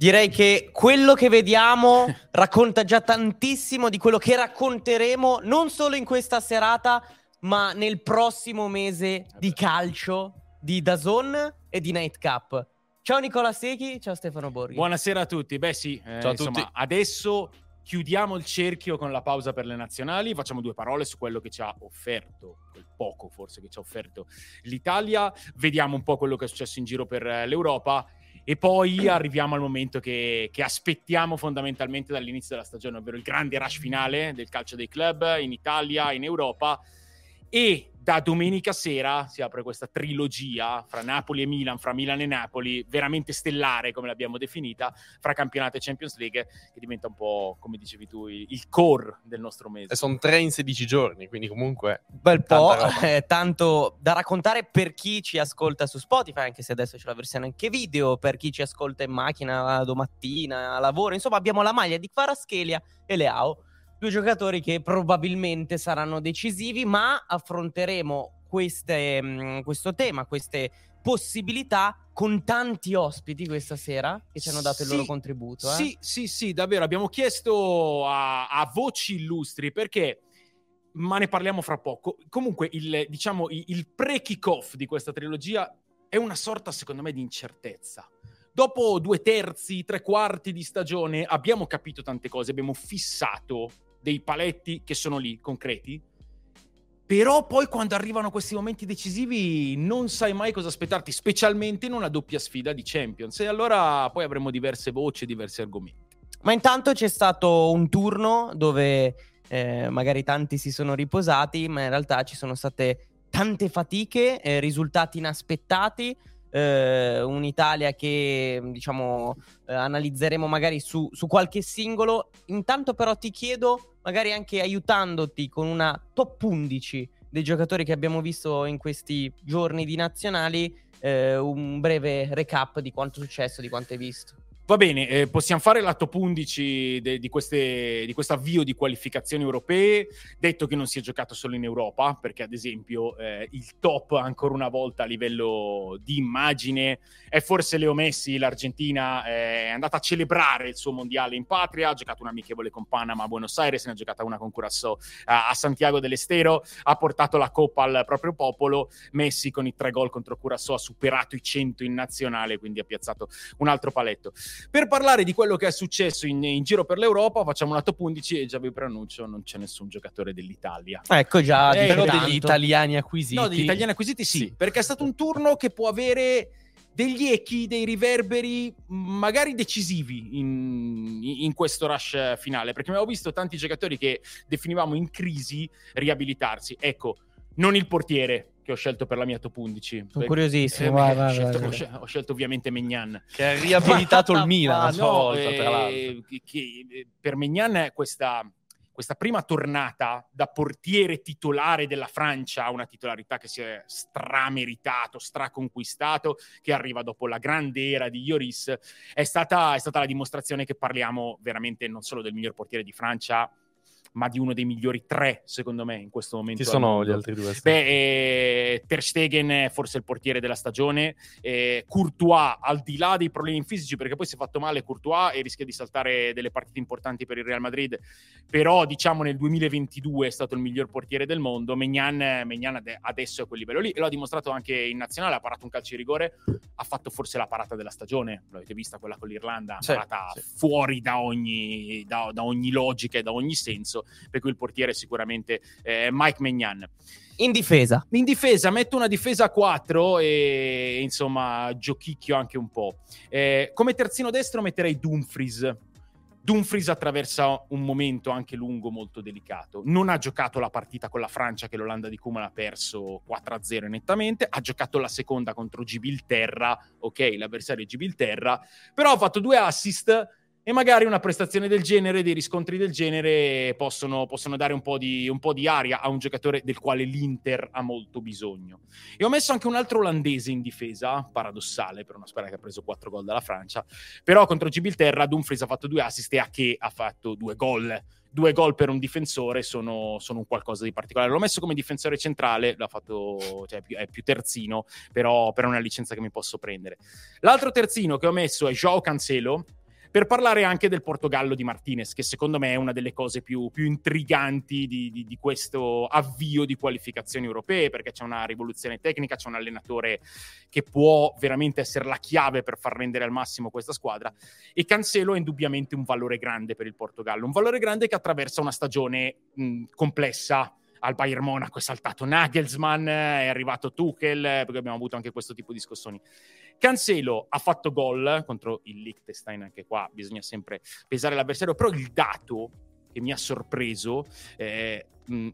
Direi che quello che vediamo racconta già tantissimo di quello che racconteremo non solo in questa serata, ma nel prossimo mese di calcio di Dazon e di Nightcap. Ciao Nicola Secchi, ciao Stefano Borghi. Buonasera a tutti. Beh sì, eh, Ciao a insomma, tutti. adesso chiudiamo il cerchio con la pausa per le nazionali, facciamo due parole su quello che ci ha offerto, quel poco forse che ci ha offerto l'Italia, vediamo un po' quello che è successo in giro per eh, l'Europa e poi arriviamo al momento che, che aspettiamo fondamentalmente dall'inizio della stagione, ovvero il grande rush finale del calcio dei club in Italia, in Europa. E da domenica sera si apre questa trilogia fra Napoli e Milan, fra Milan e Napoli, veramente stellare come l'abbiamo definita, fra campionato e Champions League, che diventa un po', come dicevi tu, il, core del nostro mese. E sono tre in 16 giorni, quindi comunque... bel po', eh, tanto da raccontare per chi ci ascolta su Spotify, anche se adesso c'è la versione anche video, per chi ci ascolta in macchina domattina, a lavoro, insomma abbiamo la maglia di Kvaratskhelia e Leao, due giocatori che probabilmente saranno decisivi, ma affronteremo queste, mh, questo tema, queste possibilità con tanti ospiti questa sera che ci hanno dato il Sì, loro contributo. eh. Sì, sì, sì, davvero. Abbiamo chiesto a, a voci illustri perché, ma ne parliamo fra poco. Comunque, il, diciamo, il, il pre-kick-off di questa trilogia è una sorta, secondo me, di incertezza. Dopo due terzi, tre quarti di stagione abbiamo capito tante cose, abbiamo fissato dei paletti che sono lì, concreti. Però poi quando arrivano questi momenti decisivi non sai mai cosa aspettarti, specialmente in una doppia sfida di Champions. E allora poi avremo diverse voci, diversi argomenti. Ma intanto c'è stato un turno dove eh, magari tanti si sono riposati, ma in realtà ci sono state tante fatiche, eh, risultati inaspettati. Eh, Un'Italia che diciamo eh, analizzeremo magari su, su qualche singolo. Intanto, però, ti chiedo, magari anche aiutandoti con una top 11 dei giocatori che abbiamo visto in questi giorni di nazionali, eh, un breve recap di quanto è successo, di quanto hai visto. Va bene, eh, possiamo fare la top 11 de- di, di questo avvio di qualificazioni europee, detto che non si è giocato solo in Europa, perché ad esempio eh, il top ancora una volta a livello di immagine è forse Leo Messi, l'Argentina eh, è andata a celebrare il suo mondiale in patria, ha giocato un amichevole con Panama a Buenos Aires, ne ha giocata una con Curaçao a Santiago dell'Estero, ha portato la coppa al proprio popolo, Messi con i tre gol contro Curaçao ha superato i 100 in nazionale, quindi ha piazzato un altro paletto. Per parlare di quello che è successo in, in giro per l'Europa, facciamo una top 11 e già vi preannuncio, non c'è nessun giocatore dell'Italia. Ecco già, Eh, Però degli italiani acquisiti... No, degli italiani acquisiti sì, Sì. perché è stato un turno che può avere degli echi, dei riverberi magari decisivi in, in questo rush finale, perché abbiamo visto tanti giocatori che definivamo in crisi riabilitarsi. Ecco, non il portiere che ho scelto per la mia top 11. Sono curiosissimo, Eh, vai, vai, ho, scelto, vai, ho vai. scel- ho scelto ovviamente Megnan. Che ha riabilitato il Milan Ma a sua No, volta, eh, che- che, per Megnan questa, questa prima tornata da portiere titolare della Francia, una titolarità che si è strameritato, straconquistato, che arriva dopo la grande era di Lloris, è stata, è stata la dimostrazione che parliamo veramente non solo del miglior portiere di Francia, ma di uno dei migliori tre, secondo me, in questo momento. Chi sono gli altri due? Beh, eh, Ter Stegen è forse il portiere della stagione, eh, Courtois al di là dei problemi fisici perché poi si è fatto male Courtois e rischia di saltare delle partite importanti per il Real Madrid, però diciamo nel 2022 è stato il miglior portiere del mondo, Megnan, Maignan ade- adesso è a quel livello lì e lo ha dimostrato anche in nazionale, ha parato un calcio di rigore, ha fatto forse la parata della stagione, l'avete vista quella con l'Irlanda, Sì, parata sì. fuori da ogni, da- da ogni logica e da ogni senso, per cui il portiere è sicuramente eh, Mike Megnan. In difesa. In difesa metto una difesa a 4 e insomma giochicchio anche un po'. Eh, come terzino destro metterei Dumfries. Dumfries attraversa un momento anche lungo molto delicato. Non ha giocato la partita con la Francia che l'Olanda di Koeman ha perso 4-0 nettamente, ha giocato la seconda contro Gibilterra, ok, l'avversario è Gibilterra, però ha fatto due assist e magari una prestazione del genere, dei riscontri del genere possono, possono dare un po, di, un po' di aria a un giocatore del quale l'Inter ha molto bisogno. E ho messo anche un altro olandese in difesa, paradossale per una squadra che ha preso 4 gol dalla Francia, però contro Gibilterra Dumfries ha fatto due assist e Ake ha fatto due gol. Due gol per un difensore sono, sono un qualcosa di particolare. L'ho messo come difensore centrale, l'ha fatto, cioè, è più- terzino, però, però è una licenza che mi posso prendere. L'altro terzino che ho messo è Joao Cancelo, per parlare anche del Portogallo di Martinez, che secondo me è una delle cose più, più intriganti di, di, di, questo avvio di qualificazioni europee, perché c'è una rivoluzione tecnica, c'è un allenatore che può veramente essere la chiave per far rendere al massimo questa squadra, e Cancelo è indubbiamente un valore grande per il Portogallo, un valore grande che attraversa una stagione mh, complessa, al Bayern Monaco è saltato Nagelsmann, è arrivato Tuchel, perché abbiamo avuto anche questo tipo di scossoni. Cancelo ha fatto gol contro il Liechtenstein, anche qua bisogna sempre pesare l'avversario, però il dato che mi ha sorpreso, eh,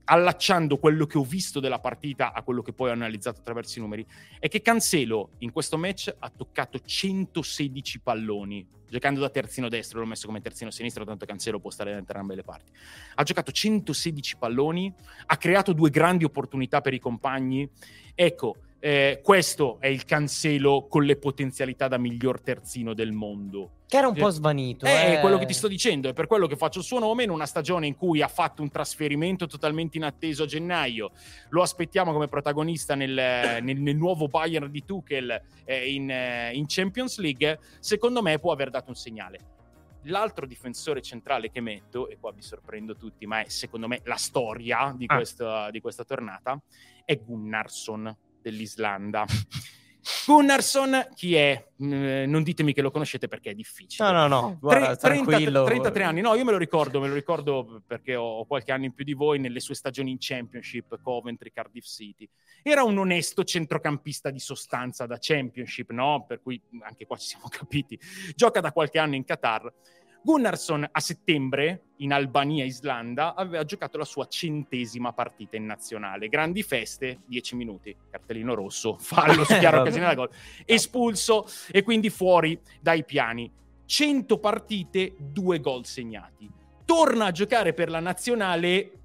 allacciando quello che ho visto della partita a quello che poi ho analizzato attraverso i numeri, è che Cancelo in questo match ha toccato 116 palloni, giocando da terzino destro, l'ho messo come terzino sinistro, tanto Cancelo può stare da entrambe le parti. Ha giocato 116 palloni, ha creato due grandi opportunità per i compagni. Ecco, eh, questo è il Cancelo con le potenzialità da miglior terzino del mondo. Che era un po' svanito. È eh. quello che ti sto dicendo, è per quello che faccio il suo nome in una stagione in cui ha fatto un trasferimento totalmente inatteso a gennaio. Lo aspettiamo come protagonista nel, nel, nel nuovo Bayern di Tuchel eh, in, eh, in Champions League. Secondo me può aver dato un segnale. L'altro difensore centrale che metto, e qua vi sorprendo tutti, ma è secondo me la storia di, Ah. questa, di questa tornata, è Gunnarsson dell'Islanda. Gunnarsson chi è? Mm, non ditemi che lo conoscete perché è difficile. No, no, no, guarda, Tre- 30 tranquillo. 33 anni, no, io me lo ricordo, me lo ricordo perché ho qualche anno in più di voi nelle sue stagioni in Championship, Coventry, Cardiff City. Era un onesto centrocampista di sostanza da Championship, no? Per cui anche qua ci siamo capiti. Gioca da qualche anno in Qatar. Gunnarsson a settembre in Albania, Islanda, aveva giocato la sua centesima partita in nazionale. Grandi feste, 10 minuti, cartellino rosso, fallo su chiara Vabbè. occasione da gol, espulso e quindi fuori dai piani. 100 partite, 2 gol segnati. Torna a giocare per la nazionale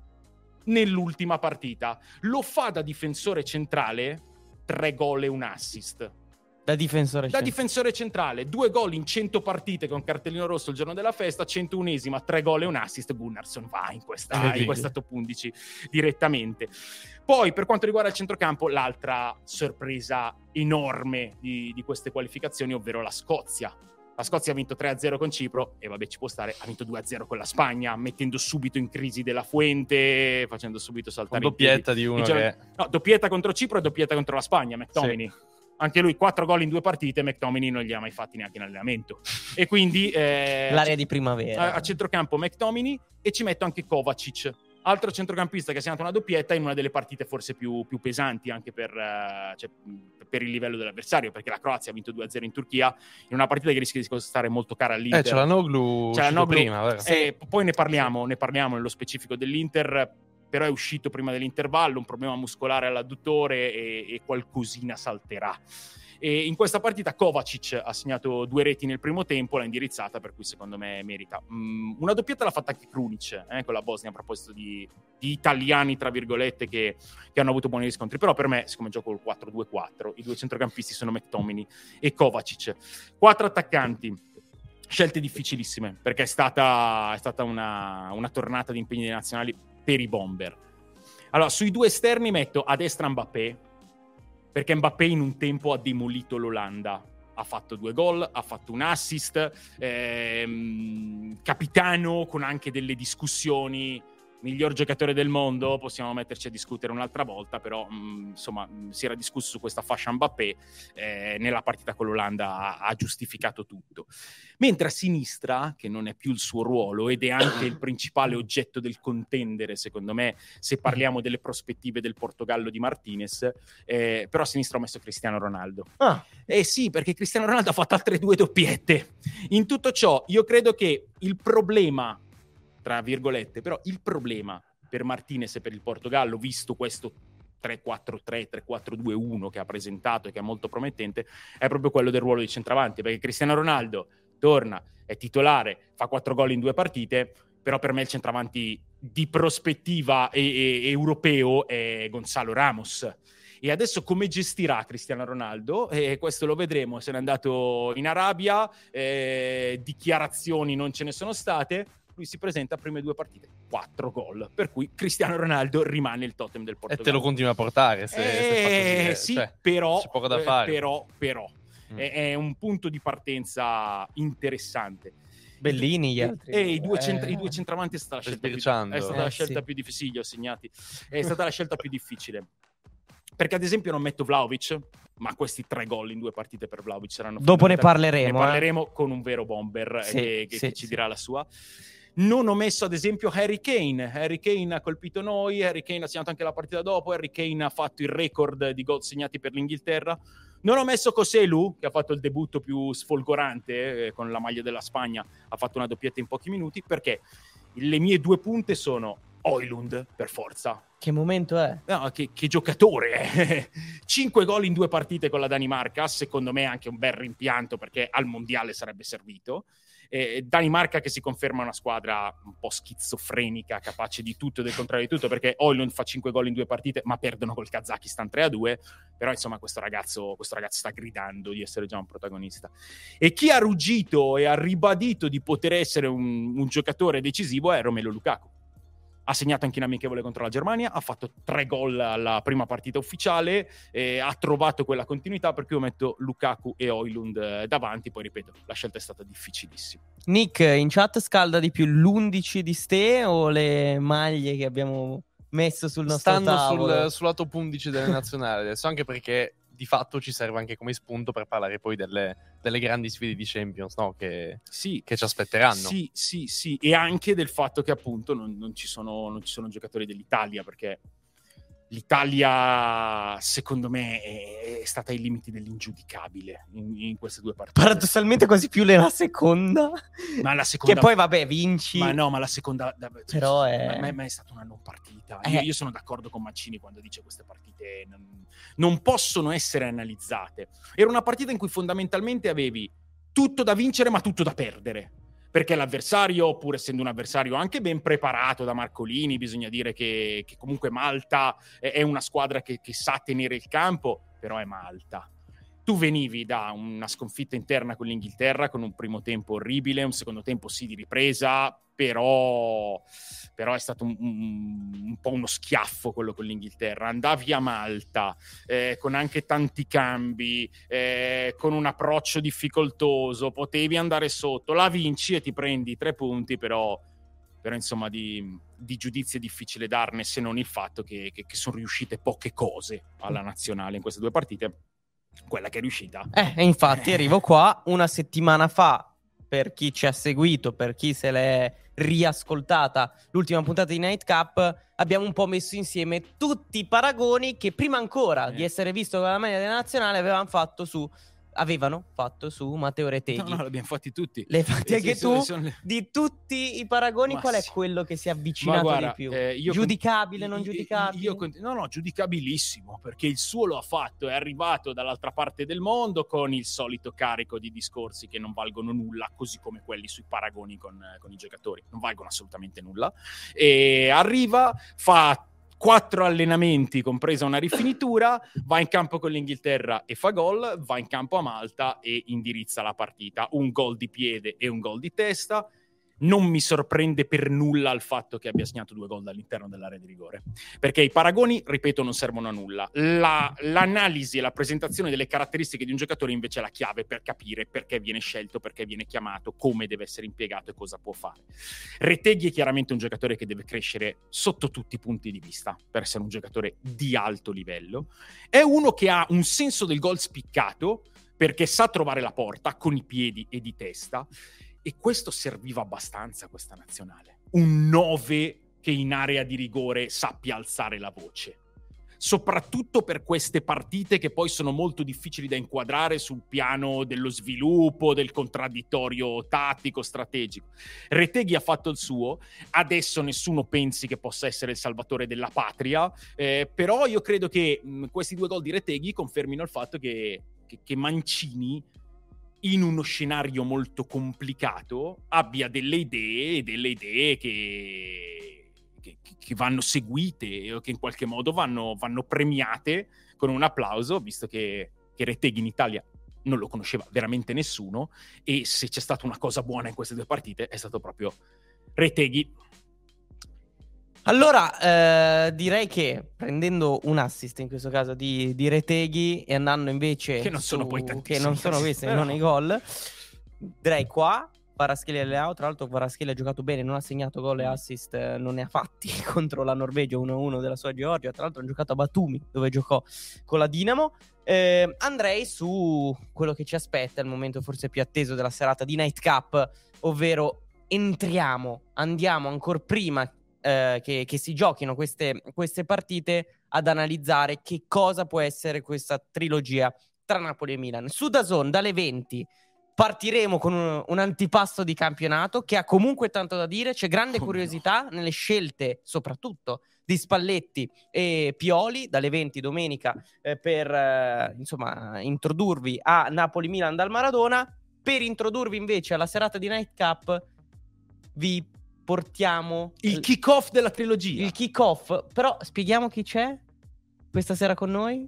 nell'ultima partita. Lo fa da difensore centrale, 3 gol e un assist. Da difensore Da centrale. difensore centrale, due gol in 100 partite con cartellino rosso il giorno della festa, 101esima, tre gol e un assist. Gunnarsson va in questa, in questa top 11 direttamente. Poi, per quanto riguarda il centrocampo, l'altra sorpresa enorme di, di queste qualificazioni, ovvero la Scozia. La Scozia ha vinto 3-0 con Cipro e vabbè ci può stare, ha vinto 2-0 con la Spagna, mettendo subito in crisi della Fuente, facendo subito Con saltare piedi doppietta di uno che... No, doppietta contro Cipro e doppietta contro la Spagna, McTominay. Anche lui 4 gol in due partite, McTominay non li ha mai fatti neanche in allenamento. E quindi eh, L'area di a, primavera. a centrocampo McTominay e ci metto anche Kovacic, altro centrocampista che ha segnato una doppietta in una delle partite forse più, più pesanti anche per, eh, cioè, per il livello dell'avversario, perché la Croazia ha vinto 2-0 in Turchia, in una partita che rischia di costare molto cara all'Inter. Eh, c'è la Noglu C'è la Noglu- prima, vero? Eh, poi ne parliamo, ne parliamo nello specifico dell'Inter, però è uscito prima dell'intervallo, un problema muscolare all'adduttore e, e qualcosina salterà. E in questa partita Kovacic ha segnato due reti nel primo tempo, l'ha indirizzata, per cui secondo me merita. Mm, una doppietta l'ha fatta anche Krunic eh, con la Bosnia a proposito di, di italiani, tra virgolette, che, che hanno avuto buoni riscontri. Però per me, siccome gioco il 4-2-4, i due centrocampisti sono McTominay e Kovacic. Quattro attaccanti scelte difficilissime perché è stata, è stata una, una tornata di impegni nazionali per i bomber. Allora, sui due esterni metto a destra Mbappé perché Mbappé in un tempo ha demolito l'Olanda. Ha fatto due gol, ha fatto un assist, ehm, capitano con anche delle discussioni. Miglior giocatore del mondo, possiamo metterci a discutere un'altra volta, però mh, insomma mh, si era discusso su questa fascia Mbappé, eh, nella partita con l'Olanda ha, ha giustificato tutto. Mentre a sinistra, che non è più il suo ruolo ed è anche il principale oggetto del contendere, secondo me, se parliamo delle prospettive del Portogallo di Martinez, eh, però a sinistra ho messo Cristiano Ronaldo. Ah, Eh sì, perché Cristiano Ronaldo ha fatto altre due doppiette. In tutto ciò, io credo che il problema, tra virgolette, però il problema per Martinez e per il Portogallo, visto questo 3-4-3, 3-4-2-1 che ha presentato e che è molto promettente, è proprio quello del ruolo di centravanti, perché Cristiano Ronaldo torna, è titolare, fa 4 gol in due partite, però per me il centravanti di prospettiva e- e- europeo è Gonzalo Ramos. E adesso come gestirà Cristiano Ronaldo? Eh, questo lo vedremo. Se n'è andato in Arabia, eh, dichiarazioni non ce ne sono state. Lui si presenta a prime due partite, quattro gol. Per cui Cristiano Ronaldo rimane il totem del E Portogallo. te lo continui a portare se, se Eh, così, eh. sì, Cioè, però, c'è poco da eh, fare. però, però Mm. è, è un punto di partenza interessante. Bellini gli altri. E i due, centra- Eh. i due centravanti è stata la scelta, più, è stata Eh, la scelta sì. più difficile. Sì, li ho segnati. È stata la scelta più difficile. Perché, ad esempio, non metto Vlaovic, ma questi tre gol in due partite per Vlaovic saranno Dopo ne parleremo. Ne eh. parleremo con un vero bomber eh, Sì, che, che- sì, che ci sì. dirà la sua. Non ho messo ad esempio Harry Kane. Harry Kane ha colpito noi, Harry Kane ha segnato anche la partita dopo, Harry Kane ha fatto il record di gol segnati per l'Inghilterra. Non ho messo Coselu, che ha fatto il debutto più sfolgorante eh, con la maglia della Spagna, ha fatto una doppietta in pochi minuti, perché le mie due punte sono Oilund, per forza. Che momento è? No, che, che giocatore! 5 gol in due partite con la Danimarca, secondo me anche un bel rimpianto perché al mondiale sarebbe servito. Eh, Danimarca che si conferma una squadra un po' schizofrenica, capace di tutto e del contrario di tutto, perché Oilund fa 5 gol in due partite, ma perdono col Kazakistan 3-2. Però insomma questo ragazzo, questo ragazzo sta gridando di essere già un protagonista. E chi ha ruggito e ha ribadito di poter essere un, un giocatore decisivo è Romelu Lukaku ha segnato anche in amichevole contro la Germania, ha fatto tre gol alla prima partita ufficiale, eh, ha trovato quella continuità per cui io metto Lukaku e Oilund eh, davanti, poi ripeto, la scelta è stata difficilissima. Nick, in chat scalda di più l'11 di Ste o le maglie che abbiamo messo sul nostro Stanno tavolo? sul, sul lato 11 delle nazionali adesso, anche perché di fatto ci serve anche come spunto per parlare poi delle, delle grandi sfide di Champions no? che, Sì, che ci aspetteranno. Sì, sì, sì, e anche del fatto che appunto non, non ci, sono, non ci sono giocatori dell'Italia, perché l'Italia secondo me è, è stata ai limiti dell'ingiudicabile in, in queste due partite. Paradossalmente quasi più la seconda. Ma la seconda... Che poi vabbè, vinci. Ma no, ma la seconda... da- Però è- Ma, ma- ma è stata una non partita. Eh. Io, io sono d'accordo con Mancini quando dice queste partite non, non possono essere analizzate. Era una partita in cui fondamentalmente avevi tutto da vincere ma tutto da perdere. Perché l'avversario, pur essendo un avversario anche ben preparato da Marcolini, bisogna dire che, che comunque Malta è una squadra che, che sa tenere il campo, però è Malta. Tu venivi da una sconfitta interna con l'Inghilterra, con un primo tempo orribile, un secondo tempo sì di ripresa, però, però è stato un, un- un po' uno schiaffo quello con l'Inghilterra. Andavi a Malta eh, con anche tanti cambi, eh, con un approccio difficoltoso, potevi andare sotto, la vinci e ti prendi tre punti, però, però insomma di, di giudizio è difficile darne se non il fatto che, che- che sono riuscite poche cose alla nazionale in queste due partite. Quella che è riuscita. Eh, e infatti arrivo qua una settimana fa, per chi ci ha seguito, per chi se l'è riascoltata l'ultima puntata di Night Cup, abbiamo un po' messo insieme tutti i paragoni che prima ancora Eh. di essere visto con la maglia della nazionale avevano fatto su avevano fatto su Matteo Reteghi. No, no, l'abbiamo fatti tutti. Le hai fatti anche tu? le- Di tutti i paragoni, Ma qual è sì. quello che si è avvicinato guarda, di più? eh, io con- giudicabile, non giudicabile? io con- no, no, giudicabilissimo, perché il suo lo ha fatto, è arrivato dall'altra parte del mondo con il solito carico di discorsi che non valgono nulla, così come quelli sui paragoni con, eh, con i giocatori, non valgono assolutamente nulla. E arriva, fa quattro allenamenti, compresa una rifinitura, va in campo con l'Inghilterra e fa gol, va in campo a Malta e indirizza la partita. Un gol di piede e un gol di testa. Non mi sorprende per nulla il fatto che abbia segnato due gol all'interno dell'area di rigore, perché i paragoni, ripeto, non servono a nulla. La- l'analisi e la presentazione delle caratteristiche di un giocatore invece è la chiave per capire perché viene scelto, perché viene chiamato, come deve essere impiegato e cosa può fare. Reteghi è chiaramente un giocatore che deve crescere sotto tutti i punti di vista per essere un giocatore di alto livello. È uno che ha un senso del gol spiccato perché sa trovare la porta con i piedi e di testa e questo serviva abbastanza a questa nazionale. Un 9 che in area di rigore sappia alzare la voce. Soprattutto per queste partite che poi sono molto difficili da inquadrare sul piano dello sviluppo, del contraddittorio tattico, strategico. Reteghi ha fatto il suo, adesso nessuno pensi che possa essere il salvatore della patria, eh, però io credo che mh, questi due gol di Reteghi confermino il fatto che, che- che Mancini in uno scenario molto complicato abbia delle idee delle idee che, che- che vanno seguite o che in qualche modo vanno, vanno premiate con un applauso, visto che, che Reteghi in Italia non lo conosceva veramente nessuno e se c'è stata una cosa buona in queste due partite è stato proprio Reteghi. Allora, eh, direi che prendendo un assist in questo caso di, di Reteghi e andando invece Che non sono su- poi che tantissimi non sono questi, però. non i gol, direi qua Kvaratskhelia Leao. Tra l'altro, Kvaratskhelia ha giocato bene, non ha segnato gol e assist, eh, non ne ha fatti contro la Norvegia 1-1 della sua Georgia. Tra l'altro, ha giocato a Batumi, dove giocò con la Dinamo. Eh, andrei su quello che ci aspetta, il momento forse più atteso della serata di Night Cup, ovvero entriamo, andiamo ancora prima eh, che, che, si giochino queste, queste partite ad analizzare che cosa può essere questa trilogia tra Napoli e Milan. Su Dazon dalle 20 partiremo con un, un, antipasto di campionato che ha comunque tanto da dire, c'è grande oh curiosità no. nelle scelte soprattutto di Spalletti e Pioli dalle 20 domenica eh, per eh, insomma introdurvi a Napoli-Milan dal Maradona per introdurvi invece alla serata di Night Cup vi portiamo il kick-off della trilogia. Il kick-off, però spieghiamo chi c'è questa sera con noi?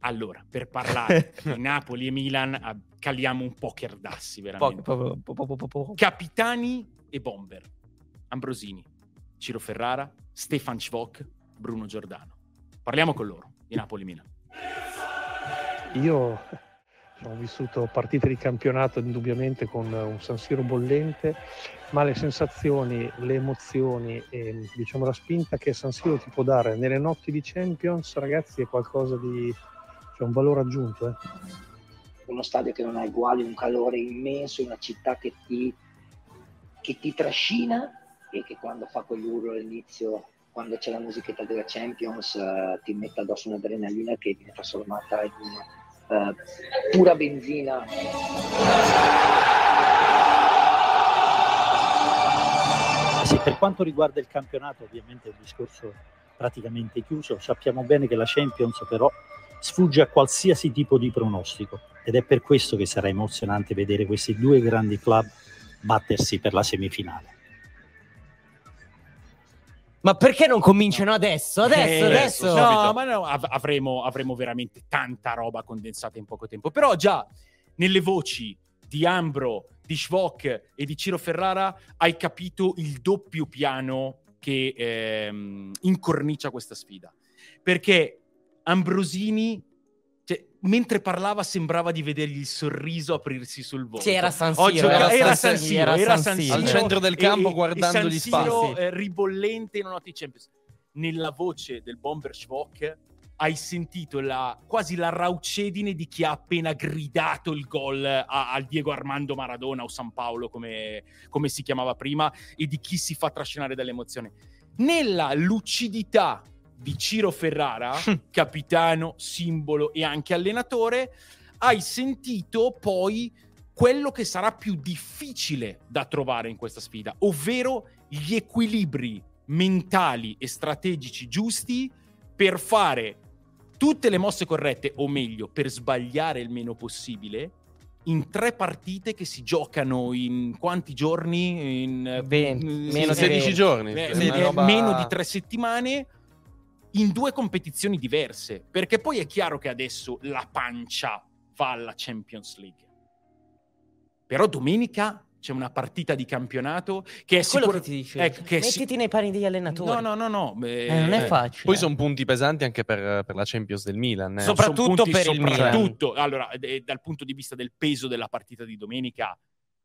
Allora, per parlare di Napoli e Milan, caliamo un poker d'assi, veramente. Po- po- po- Capitani e bomber. Ambrosini, Ciro Ferrara, Stefan Cvok, Bruno Giordano. Parliamo con loro di Napoli e Milan. Io ho vissuto partite di campionato indubbiamente con un San Siro bollente, ma le sensazioni, le emozioni e diciamo la spinta che San Siro ti può dare nelle notti di Champions, ragazzi, è qualcosa di c'è un valore aggiunto. Eh. Uno stadio che non ha uguali, un calore immenso, una città che ti, che ti trascina e che quando fa quegli urlo all'inizio, quando c'è la musichetta della Champions, uh, ti mette addosso un'adrenalina che viene trasformata in pura benzina. Sì, per quanto riguarda il campionato, ovviamente il discorso praticamente chiuso. Sappiamo bene che la Champions però sfugge a qualsiasi tipo di pronostico ed è per questo che sarà emozionante vedere questi due grandi club battersi per la semifinale. Ma perché non cominciano adesso? Adesso, eh, adesso. No, ma no, av- avremo, avremo veramente tanta roba condensata in poco tempo. Però già nelle voci di Ambro, di Schwok e di Ciro Ferrara hai capito il doppio piano che ehm, incornicia questa sfida. Perché Ambrosini, mentre parlava sembrava di vedergli il sorriso aprirsi sul volto. Sì, era San Siro. Oggi, era, era, San Siro, era, era San Siro. Al centro del campo e, guardando e gli spazi. Eh, ribollente in una notte Champions. Nella voce del bomber Schwok hai sentito la, quasi la raucedine di chi ha appena gridato il gol al Diego Armando Maradona o San Paolo come, come si chiamava prima e di chi si fa trascinare dall'emozione. Nella lucidità di Ciro Ferrara, capitano, simbolo e anche allenatore, hai sentito poi quello che sarà più difficile da trovare in questa sfida, ovvero gli equilibri mentali e strategici giusti per fare tutte le mosse corrette, o meglio, per sbagliare il meno possibile, in tre partite che si giocano in quanti giorni? In 20, meno 16 giorni. Eh, eh, roba... Meno di tre settimane in due competizioni diverse, perché poi è chiaro che adesso la pancia va alla Champions League. Però domenica c'è una partita di campionato che è quello sicur- che ti dice. Ecco, Mettiti si- nei panni degli allenatori. No, no, no, no. Eh, non è facile. Poi sono punti pesanti anche per, per la Champions del Milan. Eh. Soprattutto per soprattutto, il Milan. Allora, eh, dal punto di vista del peso della partita di domenica,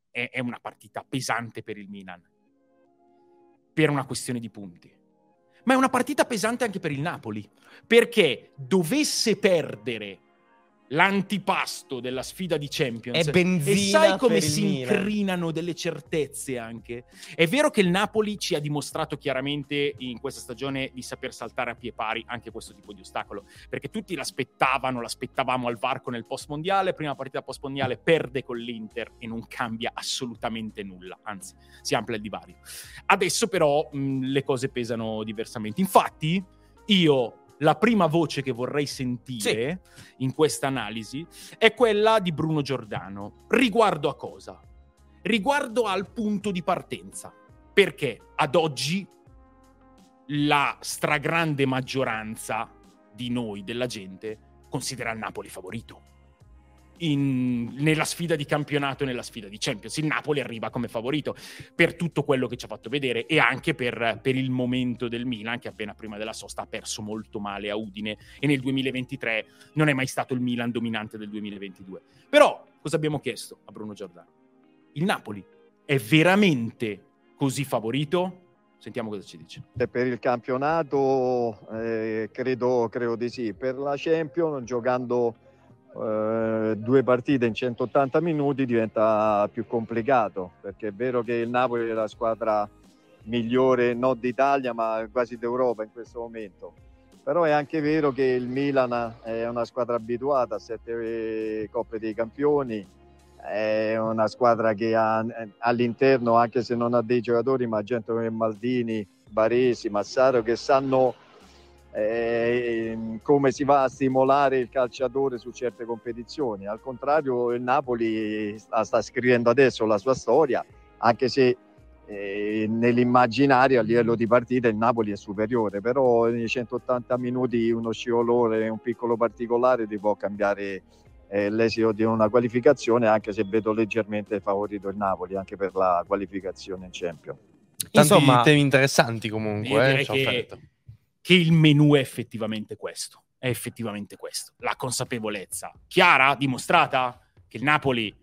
è, è una partita pesante per il Milan. Per una questione di punti ma è una partita pesante anche per il Napoli, perché dovesse perdere l'antipasto della sfida di Champions. È benzina e sai come si incrinano delle certezze anche. È vero che il Napoli ci ha dimostrato chiaramente in questa stagione di saper saltare a pie pari anche questo tipo di ostacolo, perché tutti l'aspettavano, l'aspettavamo al varco nel post mondiale, prima partita post mondiale perde con l'Inter e non cambia assolutamente nulla, anzi si amplia il divario. Adesso però mh, le cose pesano diversamente. Infatti io la prima voce che vorrei sentire sì. in questa analisi è quella di Bruno Giordano. Riguardo a cosa? Riguardo al punto di partenza. Perché ad oggi la stragrande maggioranza di noi, della gente, considera il Napoli favorito in, nella sfida di campionato e nella sfida di Champions. Il Napoli arriva come favorito per tutto quello che ci ha fatto vedere e anche per, per, il momento del Milan che appena prima della sosta ha perso molto male a Udine e nel 2023 non è mai stato il Milan dominante del 2022. Però cosa abbiamo chiesto a Bruno Giordano? Il Napoli è veramente così favorito? Sentiamo cosa ci dice. E per il campionato eh, credo, credo, di sì. Per la Champions, giocando eh, due partite in 180 minuti, diventa più complicato, perché è vero che il Napoli è la squadra migliore non d'Italia, ma quasi d'Europa in questo momento. Però è anche vero che il Milan è una squadra abituata a sette Coppe dei Campioni, è una squadra che ha all'interno, anche se non ha dei giocatori, ma gente come Maldini, Baresi, Massaro, che sanno eh, come si va a stimolare il calciatore su certe competizioni. Al contrario, il Napoli sta, sta scrivendo adesso la sua storia, anche se eh, nell'immaginario a livello di partita il Napoli è superiore, però nei 180 minuti uno scivolone, un piccolo particolare ti può cambiare eh, l'esito di una qualificazione, anche se vedo leggermente favorito il Napoli, anche per la qualificazione in Champions. Tanti Insomma, temi interessanti comunque. Eh, che, il menù è effettivamente questo. È effettivamente questo. La consapevolezza chiara, dimostrata, che il Napoli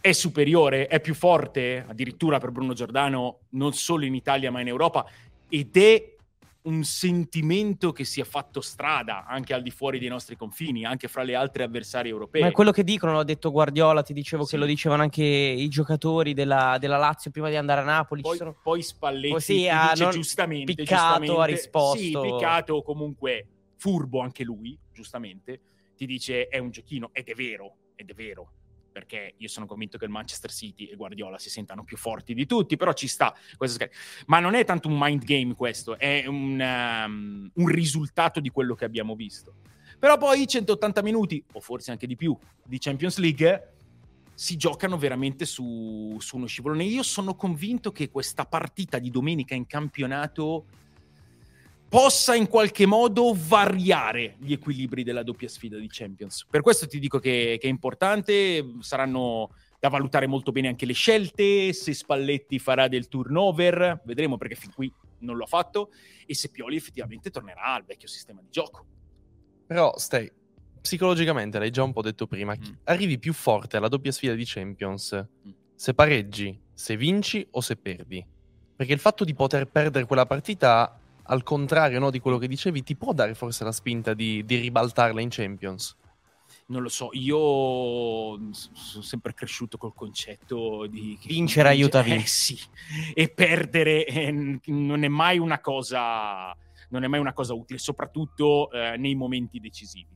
è superiore, è più forte, addirittura per Bruno Giordano, non solo in Italia ma in Europa, ed è un sentimento che si è fatto strada anche al di fuori dei nostri confini, anche fra le altre avversarie europee. Ma è quello che dicono, l'ha detto Guardiola, ti dicevo sì. che lo dicevano anche i giocatori della, della Lazio prima di andare a Napoli. Poi, sono... poi Spalletti poi sì, ha, dice giustamente, piccato, giustamente, ha risposto. Sì, piccato comunque furbo anche lui, giustamente, ti dice è un giochino, ed è vero, ed è vero perché io sono convinto che il Manchester City e Guardiola si sentano più forti di tutti, però ci sta Ma non è tanto un mind game questo, è un, um, un risultato di quello che abbiamo visto. Però poi 180 minuti, o forse anche di più, di Champions League si giocano veramente su, su uno scivolone. Io sono convinto che questa partita di domenica in campionato possa in qualche modo variare gli equilibri della doppia sfida di Champions. Per questo ti dico che, che, è importante, saranno da valutare molto bene anche le scelte, se Spalletti farà del turnover, vedremo perché fin qui non l'ho fatto, e se Pioli effettivamente tornerà al vecchio sistema di gioco. Però stai, psicologicamente, l'hai già un po' detto prima, mm. arrivi più forte alla doppia sfida di Champions mm. se pareggi, se vinci o se perdi. Perché il fatto di poter perdere quella partita al contrario no, di quello che dicevi, ti può dare forse la spinta di, di ribaltarla in Champions? non lo so, io sono sempre cresciuto col concetto di vincere aiuta a vincere. Eh, sì, e perdere eh, non è mai una cosa non è mai una cosa utile, soprattutto eh, nei momenti decisivi.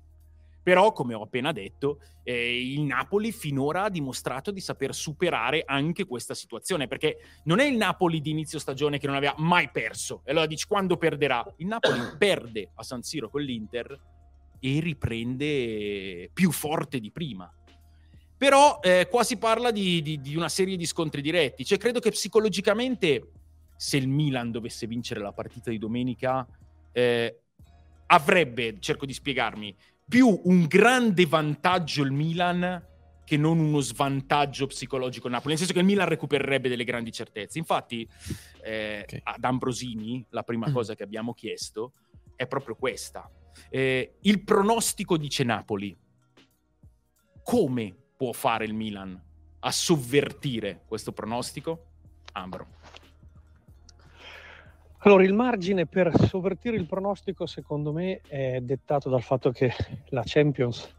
Però, come ho appena detto, eh, il Napoli finora ha dimostrato di saper superare anche questa situazione, perché non è il Napoli di inizio stagione che non aveva mai perso. E allora dici quando perderà? Il Napoli perde a San Siro con l'Inter e riprende più forte di prima. Però eh, qua si parla di, di, di una serie di scontri diretti. Cioè, credo che psicologicamente, se il Milan dovesse vincere la partita di domenica, eh, avrebbe, cerco di spiegarmi, più un grande vantaggio il Milan che non uno svantaggio psicologico Napoli, nel senso che il Milan recupererebbe delle grandi certezze. Infatti, eh, okay. ad Ambrosini, la prima mm. cosa che abbiamo chiesto è proprio questa. Eh, il pronostico dice Napoli. Come può fare il Milan a sovvertire questo pronostico? Ambro. Allora, il margine per sovvertire il pronostico, secondo me, è dettato dal fatto che la Champions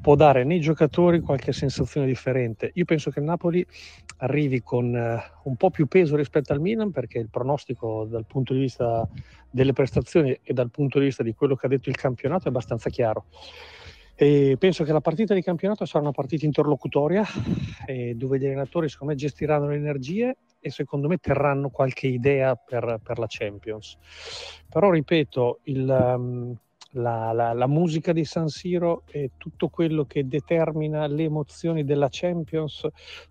può dare nei giocatori qualche sensazione differente. Io penso che il Napoli arrivi con uh, un po' più peso rispetto al Milan perché il pronostico dal punto di vista delle prestazioni e dal punto di vista di quello che ha detto il campionato è abbastanza chiaro. E penso che la partita di campionato sarà una partita interlocutoria dove gli allenatori secondo me gestiranno le energie e secondo me terranno qualche idea per, per la Champions. Però ripeto, il, um, la, la, la, musica di San Siro e tutto quello che determina le emozioni della Champions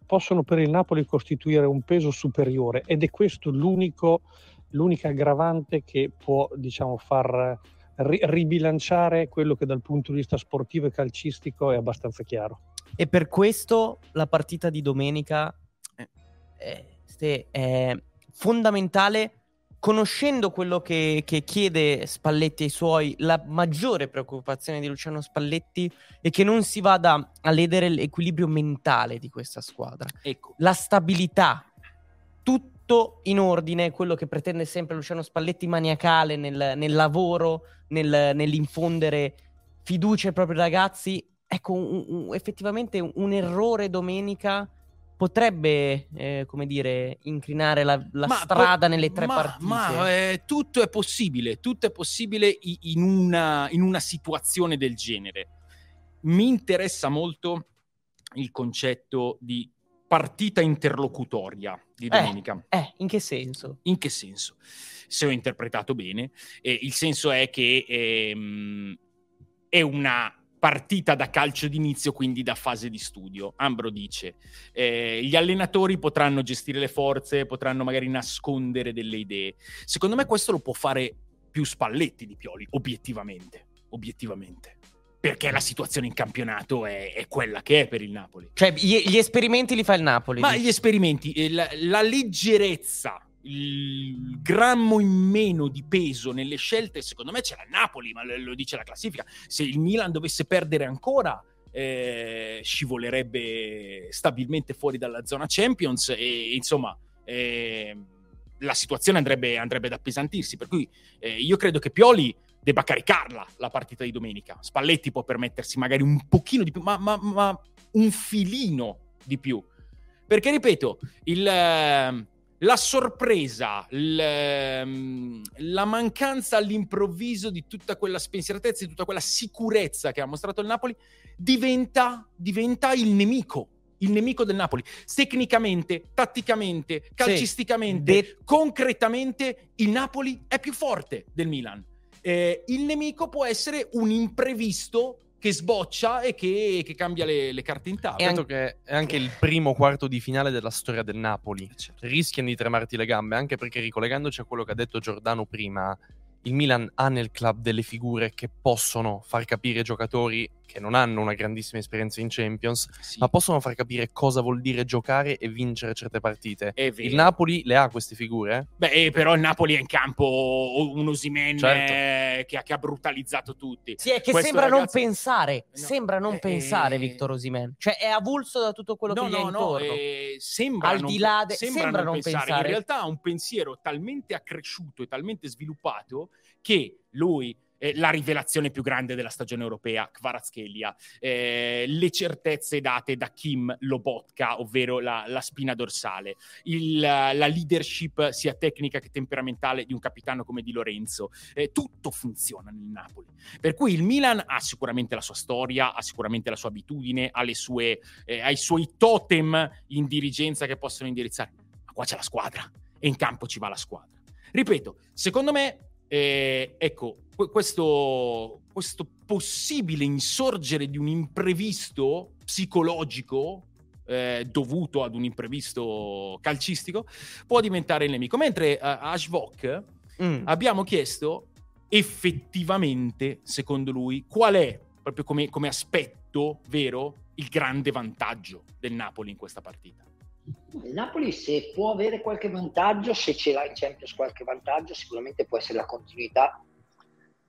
possono per il Napoli costituire un peso superiore ed è questo l'unico, l'unica aggravante che può diciamo, far ri- ribilanciare quello che dal punto di vista sportivo e calcistico è abbastanza chiaro. E per questo la partita di domenica è, è fondamentale conoscendo quello che, che, chiede Spalletti ai suoi, la maggiore preoccupazione di Luciano Spalletti è che non si vada a ledere l'equilibrio mentale di questa squadra. Ecco. La stabilità tutto in ordine, quello che pretende sempre Luciano Spalletti maniacale nel, nel lavoro, nel, nell'infondere fiducia ai propri ragazzi. Ecco, un, un, effettivamente un, errore domenica potrebbe, eh, come dire, incrinare la, la strada po- nelle tre ma, partite. Ma eh, tutto è possibile, tutto è possibile in una, in una situazione del genere. Mi interessa molto il concetto di partita interlocutoria di Eh, domenica. Eh, in che senso? In che senso? Se ho interpretato bene, eh, il senso è che ehm, è una partita da calcio d'inizio, quindi da fase di studio. Ambro dice, eh, gli allenatori potranno gestire le forze, potranno magari nascondere delle idee. Secondo me questo lo può fare più Spalletti di Pioli, obiettivamente. Obiettivamente. Perché la situazione in campionato è, è quella che è per il Napoli. Cioè, gli, gli esperimenti li fa il Napoli. Ma gli esperimenti, eh, la, la leggerezza, il grammo in meno di peso nelle scelte, secondo me c'era il Napoli, ma lo dice la classifica. Se il Milan dovesse perdere ancora, eh, scivolerebbe stabilmente fuori dalla zona Champions e insomma eh, la situazione andrebbe, andrebbe ad appesantirsi. Per cui eh, io credo che Pioli debba caricarla la partita di domenica. Spalletti può permettersi magari un pochino di più, ma, ma, ma un filino di più. Perché ripeto, il, eh, la sorpresa, l, la mancanza all'improvviso di tutta quella spensieratezza, di tutta quella sicurezza che ha mostrato il Napoli, diventa, diventa il nemico. Il nemico del Napoli. Tecnicamente, tatticamente, calcisticamente, De- concretamente, il Napoli è più forte del Milan. Eh, il nemico può essere un imprevisto che sboccia e che, che cambia le, le, carte in tavola. Penso che è anche il primo quarto di finale della storia del Napoli. Certo. Rischiano di tremarti le gambe, anche perché ricollegandoci a quello che ha detto Giordano prima, il Milan ha nel club delle figure che possono far capire ai giocatori che non hanno una grandissima esperienza in Champions, Sì, ma possono far capire cosa vuol dire giocare e vincere certe partite. Il Napoli le ha queste figure? Beh, eh, però il Napoli è in campo un Osimen Certo. eh, che, ha- che ha brutalizzato tutti. Sì, è che Questo sembra non ragazzo- pensare, No, sembra non eh, pensare eh, Victor Osimen. Cioè è avulso da tutto quello No, che gli è no, no, intorno. eh, sembra, Al non, di là de- sembra sembra non non pensare. pensare. In realtà ha un pensiero talmente accresciuto e talmente sviluppato che lui, la rivelazione più grande della stagione europea, Kvaratskhelia, eh, le certezze date da Kim Lobotka, ovvero la, la spina dorsale, il- la leadership sia tecnica che temperamentale di un capitano come Di Lorenzo, eh, tutto funziona nel Napoli. Per cui il Milan ha sicuramente la sua storia, ha sicuramente la sua abitudine, ha, le sue, eh, ha i suoi totem in dirigenza che possono indirizzare. Ma qua c'è la squadra e in campo ci va la squadra. Ripeto, secondo me, eh, ecco, que- questo, questo possibile insorgere di un imprevisto psicologico eh, dovuto ad un imprevisto calcistico può diventare il nemico. Mentre a a Ashvok Mm. abbiamo chiesto effettivamente, secondo lui, qual è, proprio come, come aspetto vero, il grande vantaggio del Napoli in questa partita. Il Napoli se può avere qualche vantaggio, se ce l'ha in Champions qualche vantaggio, sicuramente può essere la continuità,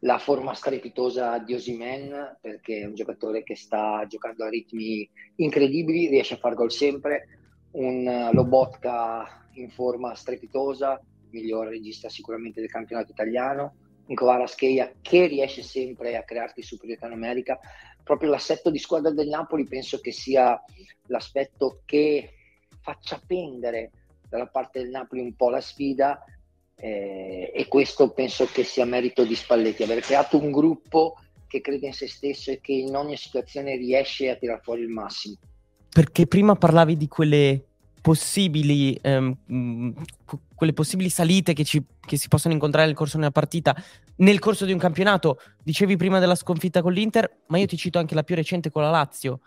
la forma strepitosa di Osimen, perché è un giocatore che sta giocando a ritmi incredibili, riesce a far gol sempre, un Lobotka in forma strepitosa, miglior regista sicuramente del campionato italiano, un Kvaratskhelia che riesce sempre a crearti superiorità numerica. Proprio l'assetto di squadra del Napoli penso che sia l'aspetto che faccia pendere dalla parte del Napoli un po' la sfida eh, e questo penso che sia merito di Spalletti, aver creato un gruppo che crede in se stesso e che in ogni situazione riesce a tirar fuori il massimo. Perché prima parlavi di quelle possibili, ehm, que- quelle possibili salite che, ci- che si possono incontrare nel corso di una partita, nel corso di un campionato. Dicevi prima della sconfitta con l'Inter, ma io ti cito anche la più recente con la Lazio.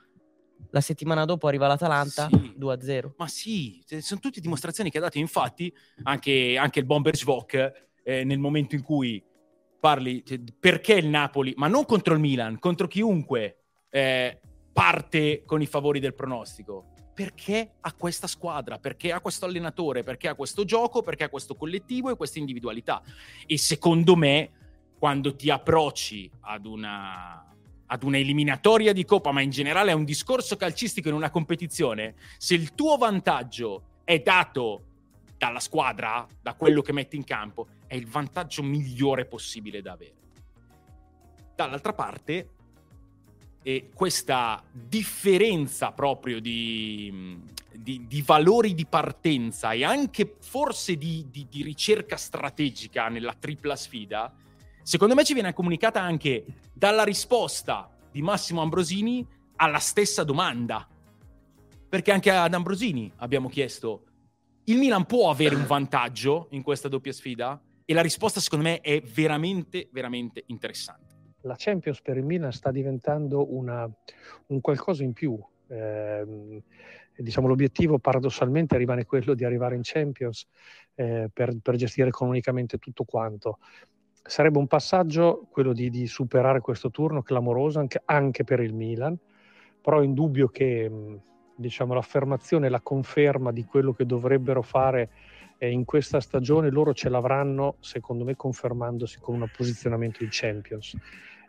La settimana dopo arriva l'Atalanta Sì. 2-0. Ma sì, sono tutte dimostrazioni che ha dato. Infatti, anche, anche il Bomber Svok, eh, nel momento in cui parli cioè, perché il Napoli, ma non contro il Milan, contro chiunque eh, parte con i favori del pronostico. Perché ha questa squadra, perché ha questo allenatore, perché ha questo gioco, perché ha questo collettivo e questa individualità. E secondo me, quando ti approcci ad una, ad una eliminatoria di Coppa, ma in generale a un discorso calcistico in una competizione, se il tuo vantaggio è dato dalla squadra, da quello che mette in campo, è il vantaggio migliore possibile da avere. Dall'altra parte, e questa differenza proprio di, di, di, valori di partenza e anche forse di, di, ricerca strategica nella tripla sfida, secondo me ci viene comunicata anche dalla risposta di Massimo Ambrosini alla stessa domanda. Perché anche ad Ambrosini abbiamo chiesto, il Milan può avere un vantaggio in questa doppia sfida? E la risposta secondo me è veramente, veramente interessante la Champions per il Milan sta diventando una, un qualcosa in più. Eh, diciamo, l'obiettivo paradossalmente rimane quello di arrivare in Champions eh, per, per, gestire economicamente tutto quanto. Sarebbe un passaggio quello di, di superare questo turno clamoroso anche, anche, per il Milan, però è indubbio che diciamo, l'affermazione e la conferma di quello che dovrebbero fare eh, in questa stagione loro ce l'avranno, secondo me, confermandosi con un posizionamento in Champions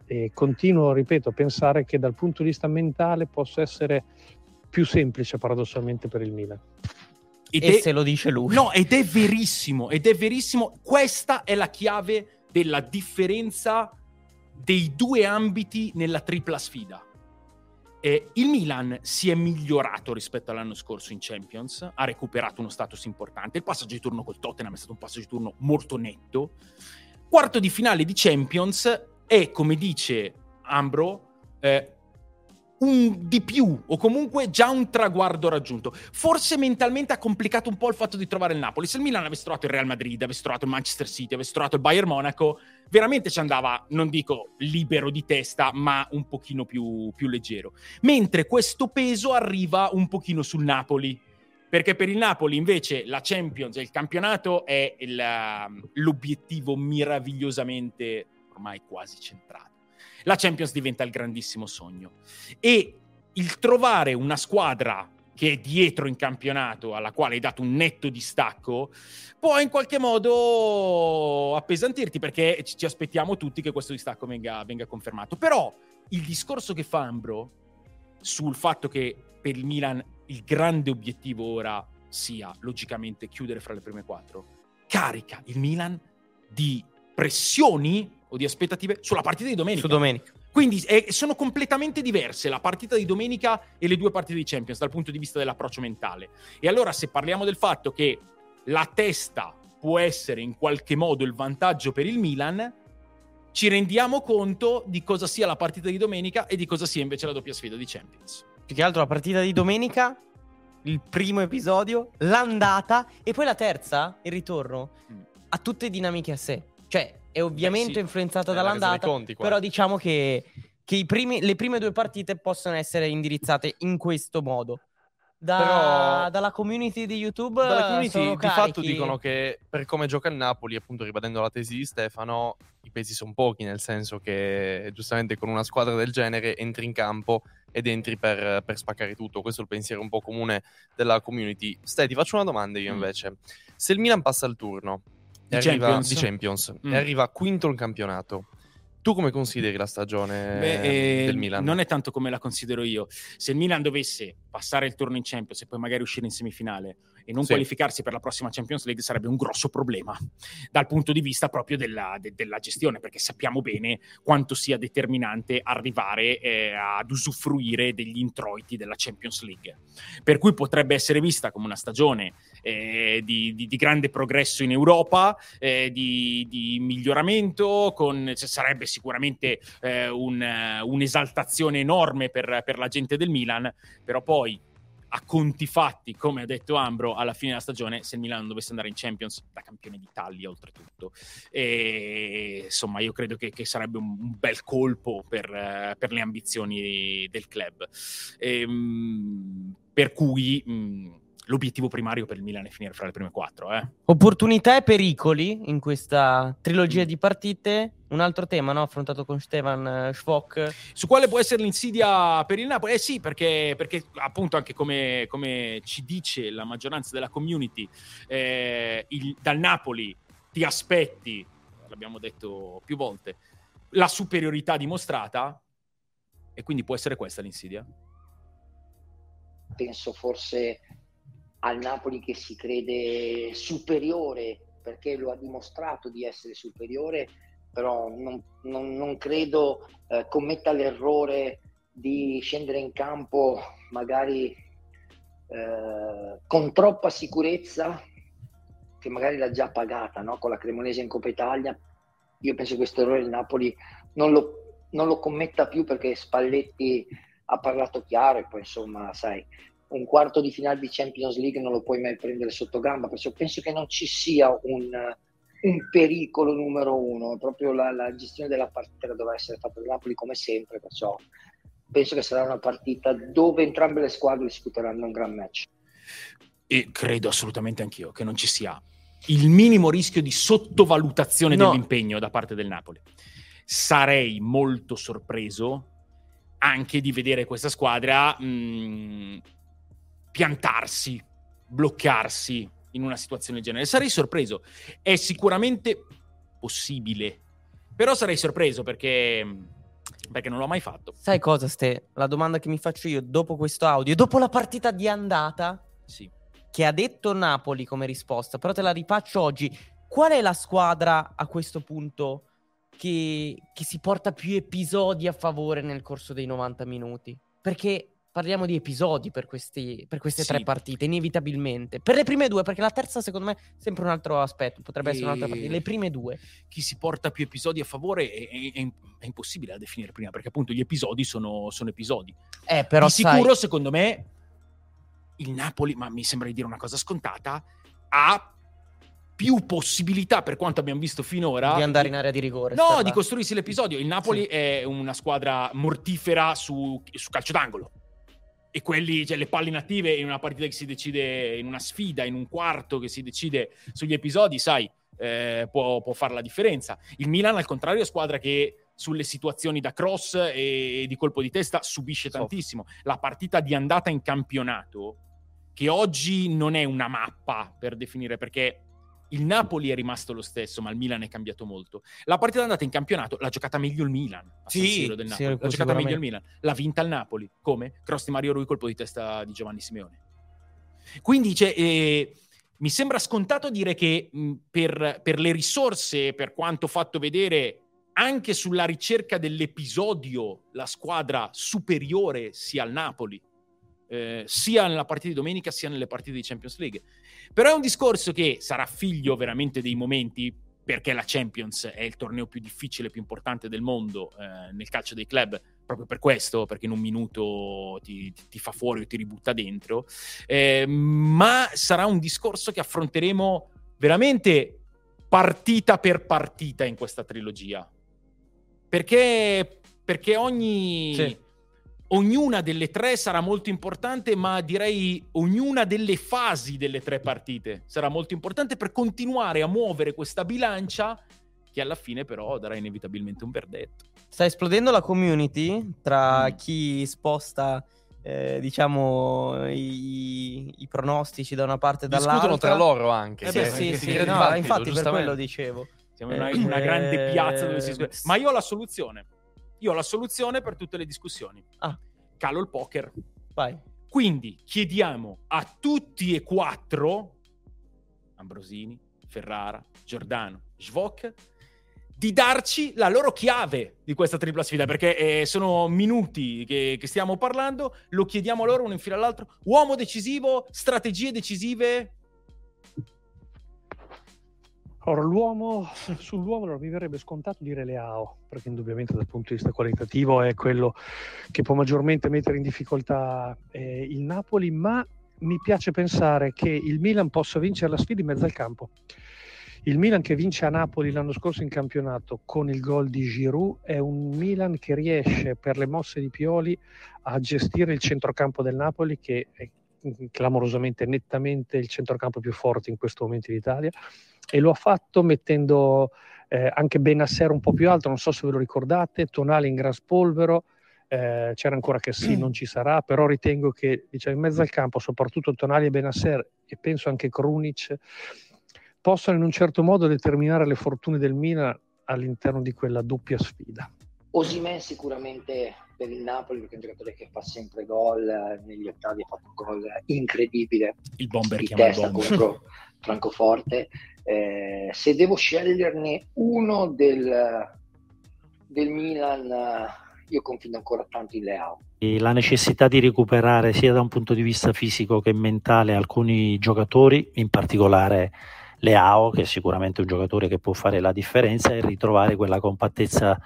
e continuo, ripeto, a pensare che dal punto di vista mentale possa essere più semplice paradossalmente per il Milan. Ed e è... se lo dice lui. No, ed è verissimo, ed è verissimo. Questa è la chiave della differenza dei due ambiti nella tripla sfida. Eh, il Milan si è migliorato rispetto all'anno scorso in Champions, ha recuperato uno status importante. Il passaggio di turno col Tottenham è stato un passaggio di turno molto netto. Quarto di finale di Champions, è, come dice Ambro, eh, un di più o comunque già un traguardo raggiunto. Forse mentalmente ha complicato un po' il fatto di trovare il Napoli. Se il Milan avesse trovato il Real Madrid, avesse trovato il Manchester City, avesse trovato il Bayern Monaco, veramente ci andava, non dico libero di testa, ma un pochino più, più leggero. Mentre questo peso arriva un pochino sul Napoli. Perché per il Napoli invece la Champions e il campionato è il, l'obiettivo meravigliosamente ormai quasi centrato. La Champions diventa il grandissimo sogno e il trovare una squadra che è dietro in campionato, alla quale hai dato un netto distacco, può in qualche modo appesantirti perché ci aspettiamo tutti che questo distacco venga, venga confermato. Però il discorso che fa Ambro sul fatto che per il Milan il grande obiettivo ora sia logicamente chiudere fra le prime quattro, carica il Milan di pressioni o di aspettative sulla partita di domenica. Su domenica. Quindi è, sono completamente diverse la partita di domenica e le due partite di Champions dal punto di vista dell'approccio mentale. E allora se parliamo del fatto che la testa può essere in qualche modo il vantaggio per il Milan, ci rendiamo conto di cosa sia la partita di domenica e di cosa sia invece la doppia sfida di Champions. Più che altro la partita di domenica, il primo episodio, l'andata e poi la terza, il ritorno, mm. ha tutte dinamiche a sé. Cioè, è ovviamente sì, influenzato dall'andata, conti, però diciamo che, che primi, le prime due partite possono essere indirizzate in questo modo. Da, però, dalla community di YouTube dalla community di fatto dicono che per come gioca il Napoli, appunto ribadendo la tesi di Stefano, i pesi sono pochi, nel senso che giustamente con una squadra del genere entri in campo ed entri per, per spaccare tutto. Questo è il pensiero un po' comune della community. Stai, ti faccio una domanda io mm. invece. Mm. Se il Milan passa il turno di arriva, Champions, di Champions mm. e arriva quinto il campionato. Tu come consideri la stagione Beh, eh, del Milan? Non è tanto come la considero io. Se il Milan dovesse passare il turno in Champions e poi magari uscire in semifinale e non sì. qualificarsi per la prossima Champions League sarebbe un grosso problema dal punto di vista proprio della, de, della gestione, perché sappiamo bene quanto sia determinante arrivare eh, ad usufruire degli introiti della Champions League. Per cui potrebbe essere vista come una stagione eh, di, di, di, grande progresso in Europa, eh, di, di, miglioramento, con, cioè, sarebbe sicuramente eh, un, un'esaltazione enorme per, per la gente del Milan, però poi a conti fatti, come ha detto Ambro, alla fine della stagione, se il Milan dovesse andare in Champions da campione d'Italia, oltretutto. E, insomma, io credo che, che sarebbe un, un, bel colpo per, per, le ambizioni del club. E, ehm, per cui... Mh, l'obiettivo primario per il Milan è finire fra le prime quattro. Eh. Opportunità e pericoli in questa trilogia mm. di partite. Un altro tema no? affrontato con Stefan Schwok. Su quale può essere l'insidia per il Napoli? Eh sì, perché, perché appunto anche come, come, ci dice la maggioranza della community, eh, il, dal Napoli ti aspetti, l'abbiamo detto più volte, la superiorità dimostrata e quindi può essere questa l'insidia? Penso forse al Napoli che si crede superiore perché lo ha dimostrato di essere superiore, però non, non, non credo eh, commetta l'errore di scendere in campo magari eh, con troppa sicurezza che magari l'ha già pagata no? con la Cremonese in Coppa Italia. Io penso che questo errore il Napoli non lo, non lo commetta più perché Spalletti ha parlato chiaro e poi insomma, sai, un quarto di finale di Champions League non lo puoi mai prendere sotto gamba, perciò penso che non ci sia un, un pericolo numero uno, proprio la, la, gestione della partita dovrà essere fatta da Napoli come sempre, perciò penso che sarà una partita dove entrambe le squadre discuteranno un gran match. E credo assolutamente anch'io che non ci sia il minimo rischio di sottovalutazione no. dell'impegno da parte del Napoli. Sarei molto sorpreso anche di vedere questa squadra mh, mm, piantarsi, bloccarsi in una situazione del genere. Sarei sorpreso. È sicuramente possibile, però sarei sorpreso perché, perché non l'ho mai fatto. Sai cosa, Ste? La domanda che mi faccio io dopo questo audio, dopo la partita di andata, sì. che ha detto Napoli come risposta, però te la rifaccio oggi. Qual è la squadra a questo punto che, che si porta più episodi a favore nel corso dei 90 minuti? Perché parliamo di episodi per, questi, per queste sì. tre partite, inevitabilmente. Per le prime due, perché la terza, secondo me, è sempre un altro aspetto, potrebbe e... essere un'altra partita. Le prime due. Chi si porta più episodi a favore è, è, è impossibile da definire prima, perché appunto gli episodi sono, sono episodi. Eh, però, di sicuro, sai... secondo me, il Napoli, ma mi sembra di dire una cosa scontata, ha più possibilità, per quanto abbiamo visto finora, di andare in area di rigore. No, di costruirsi l'episodio. Il Napoli sì. è una squadra mortifera su, su calcio d'angolo e quelli, cioè le palle inattive in una partita che si decide, in una sfida, in un quarto che si decide sugli episodi, sai, eh, può, può fare la differenza. Il Milan, al contrario, è squadra che sulle situazioni da cross e di colpo di testa subisce tantissimo. La partita di andata in campionato, che oggi non è una mappa per definire, perché il Napoli è rimasto lo stesso, ma il Milan è cambiato molto. La partita andata in campionato l'ha giocata meglio il Milan. Sì, del Napoli. Sì, l'ha giocata meglio il Milan. L'ha vinta il Napoli. Come? Cross di Mario Rui, colpo di testa di Giovanni Simeone. Quindi cioè, eh, mi sembra scontato dire che mh, per, per le risorse, per quanto fatto vedere anche sulla ricerca dell'episodio, la squadra superiore sia al Napoli, eh, sia nella partita di domenica sia nelle partite di Champions League. Però è un discorso che sarà figlio veramente dei momenti, perché la Champions è il torneo più difficile, più importante del mondo eh, nel calcio dei club, proprio per questo, perché in un minuto ti, ti fa fuori o ti ributta dentro. Eh, ma sarà un discorso che affronteremo veramente partita per partita in questa trilogia. Perché, perché ogni... Sì ognuna delle tre sarà molto importante, ma direi ognuna delle fasi delle tre partite sarà molto importante per continuare a muovere questa bilancia che alla fine però darà inevitabilmente un verdetto. Sta esplodendo la community tra mm. chi sposta eh, diciamo i, i, pronostici da una parte e dall'altra. Discutono tra loro anche. Eh beh, sì, sì, sì no, infatti per quello dicevo. Siamo in una, una grande piazza dove si discute. Eh, ma io ho la soluzione. Io ho la soluzione per tutte le discussioni. Ah. Calo il poker. Vai. Quindi chiediamo a tutti e quattro, Ambrosini, Ferrara, Giordano, Svok, di darci la loro chiave di questa tripla sfida, perché eh, sono minuti che, che, stiamo parlando, lo chiediamo a loro uno in fila all'altro. Uomo decisivo, strategie decisive, Ora, l'uomo, sull'uomo allora, mi verrebbe scontato dire Leao, perché indubbiamente dal punto di vista qualitativo è quello che può maggiormente mettere in difficoltà eh, il Napoli, ma mi piace pensare che il Milan possa vincere la sfida in mezzo al campo. Il Milan che vince a Napoli l'anno scorso in campionato con il gol di Giroud è un Milan che riesce per le mosse di Pioli a gestire il centrocampo del Napoli che è clamorosamente, nettamente il centrocampo più forte in questo momento in Italia e lo ha fatto mettendo eh, anche Benasser un po' più alto, non so se ve lo ricordate, Tonali in gran spolvero, eh, c'era ancora che sì, non ci sarà, però ritengo che diciamo, in mezzo al campo, soprattutto Tonali e Benasser e penso anche Krunic, possano in un certo modo determinare le fortune del Milan all'interno di quella doppia sfida. Osimen sicuramente per il Napoli perché è un giocatore che fa sempre gol, eh, negli ottavi ha fatto un gol incredibile il bomber di testa bomber. contro Francoforte. Eh, se devo sceglierne uno del, del Milan, eh, io confido ancora tanto in Leao. E la necessità di recuperare sia da un punto di vista fisico che mentale alcuni giocatori, in particolare Leao, che è sicuramente un giocatore che può fare la differenza, e ritrovare quella compattezza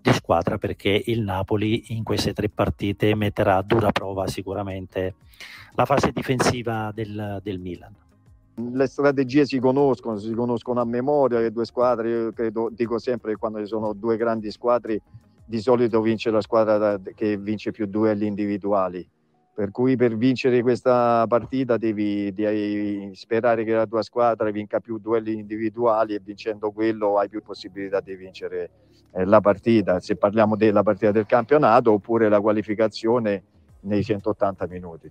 di squadra perché il Napoli in queste tre partite metterà a dura prova sicuramente la fase difensiva del, del Milan. Le strategie si conoscono, si conoscono a memoria, le due squadre, io credo, dico sempre che quando ci sono due grandi squadre di solito vince la squadra che vince più duelli individuali. Per cui per vincere questa partita devi, devi, sperare che la tua squadra vinca più duelli individuali e vincendo quello hai più possibilità di vincere eh, la partita. Se parliamo della partita del campionato oppure la qualificazione nei 180 minuti.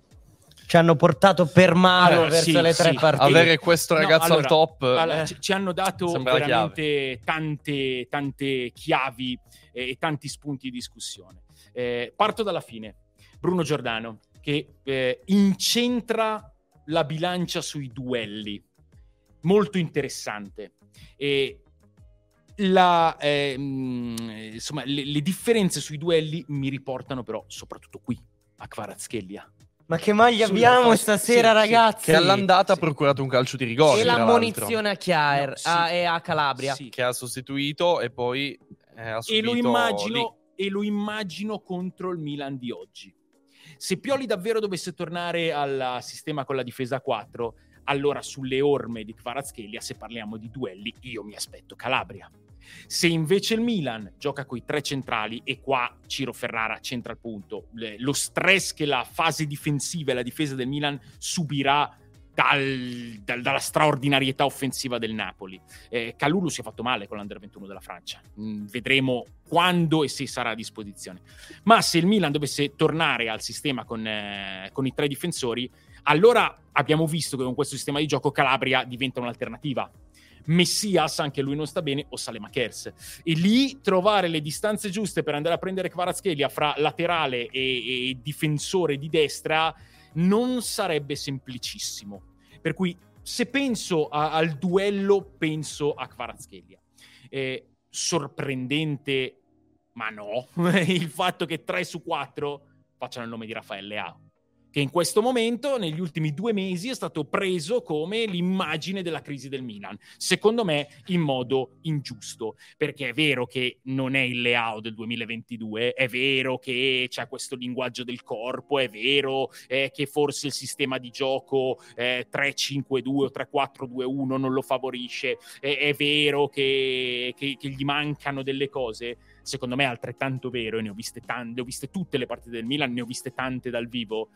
Ci hanno portato per mano Allora, verso sì, le tre sì. partite. Avere questo No, ragazzo allora, al top Allora, eh, ci, ci hanno dato veramente tante, tante chiavi eh, e tanti spunti di discussione. Eh, parto dalla fine. Bruno Giordano, che eh, incentra la bilancia sui duelli. Molto interessante. E la, ehm, insomma, le, le differenze sui duelli mi riportano però soprattutto qui, a Kvaratskhelia. Ma che maglia abbiamo stasera, sì, sì. ragazzi? che all'andata sì. ha procurato un calcio di rigore. e la munizione a Chiaer No, sì. a- e a Calabria. Sì. Che ha sostituito e poi eh, ha e subito lo, lì. immagino, e lo immagino contro il Milan di oggi. Se Pioli davvero dovesse tornare al sistema con la difesa a 4, allora sulle orme di Kvaratskhelia, se parliamo di duelli, io mi aspetto Calabria. Se invece il Milan gioca con i tre centrali e qua Ciro Ferrara centra il punto, lo stress che la fase difensiva e la difesa del Milan subirà dal- dal- dalla straordinarietà offensiva del Napoli. Eh, Calulu si è fatto male con l'Under 21 della Francia. Mm, vedremo quando e se sarà a disposizione. Ma se il Milan dovesse tornare al sistema con, eh, con i tre difensori, allora abbiamo visto che con questo sistema di gioco Calabria diventa un'alternativa. Messias, anche lui non sta bene, o Salemakers. E lì trovare le distanze giuste per andare a prendere Kvaratskhelia fra laterale e, e difensore di destra non sarebbe semplicissimo. Per cui se penso a- al duello, penso a Kvaratskhelia. Eh, sorprendente, ma no, il fatto che 3 su 4 facciano il nome di Raffaele Leao che in questo momento, negli ultimi due mesi, è stato preso come l'immagine della crisi del Milan. Secondo me, in modo ingiusto, perché è vero che non è il Leao del 2022, è vero che c'è questo linguaggio del corpo, è vero eh, che forse il sistema di gioco eh, 3-5-2 o 3-4-2-1 non lo favorisce, è, è vero che, che- che gli mancano delle cose. Secondo me è altrettanto vero, e ne ho viste tante, ho viste tutte le partite del Milan, ne ho viste tante dal vivo,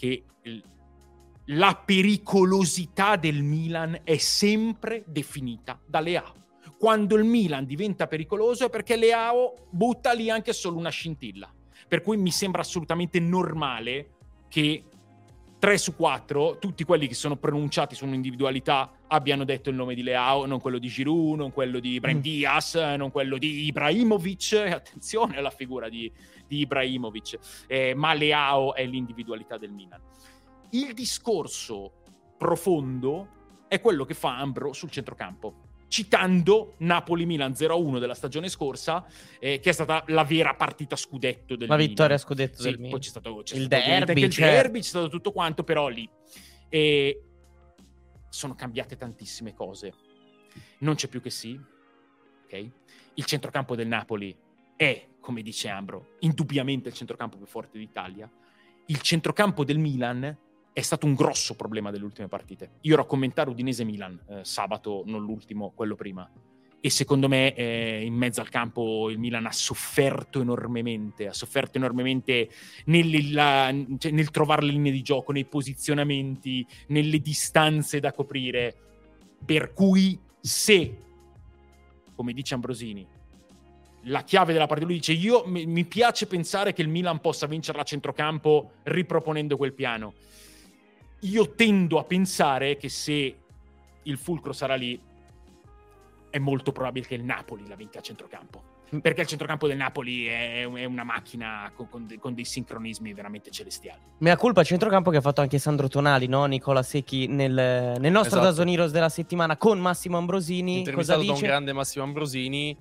che la pericolosità del Milan è sempre definita da Leao. Quando il Milan diventa pericoloso è perché Leao butta lì anche solo una scintilla. Per cui mi sembra assolutamente normale che 3 su 4, tutti quelli che sono pronunciati su un'individualità abbiano detto il nome di Leao, non quello di Giroud, non quello di Ibrahim Mm. Diaz, non quello di Ibrahimovic. Attenzione alla figura di, di Ibrahimovic, eh, ma Leao è l'individualità del Milan. Il discorso profondo è quello che fa Ambro sul centrocampo, citando Napoli-Milan 0-1 della stagione scorsa, eh, che è stata la vera partita scudetto del La Milan. vittoria a scudetto Sì, del poi Milan. c'è stato, c'è Il stato derby, il certo. derby, c'è stato tutto quanto, però lì e sono cambiate tantissime cose. Non c'è più che sì, ok? Il centrocampo del Napoli è, come dice Ambro, indubbiamente il centrocampo più forte d'Italia. Il centrocampo del Milan è stato un grosso problema delle ultime partite. Io ero a commentare Udinese-Milan eh, sabato, non l'ultimo, quello prima. E secondo me eh, in mezzo al campo il Milan ha sofferto enormemente, ha sofferto enormemente nel, la- cioè, nel trovare le linee di gioco, nei posizionamenti, nelle distanze da coprire. Per cui se, come dice Ambrosini, la chiave della partita, lui dice io mi, piace pensare che il Milan possa vincere a centrocampo riproponendo quel piano. Io tendo a pensare che se il fulcro sarà lì, è molto probabile che il Napoli la vinca a centrocampo. perché il centrocampo del Napoli è, è una macchina con, con, con, dei sincronismi veramente celestiali. Mea colpa centrocampo che ha fatto anche Sandro Tonali, no? Nicola Secchi nel, nel nostro esatto. Dasoniros della settimana con Massimo Ambrosini. Cosa dice? da un grande Massimo Ambrosini,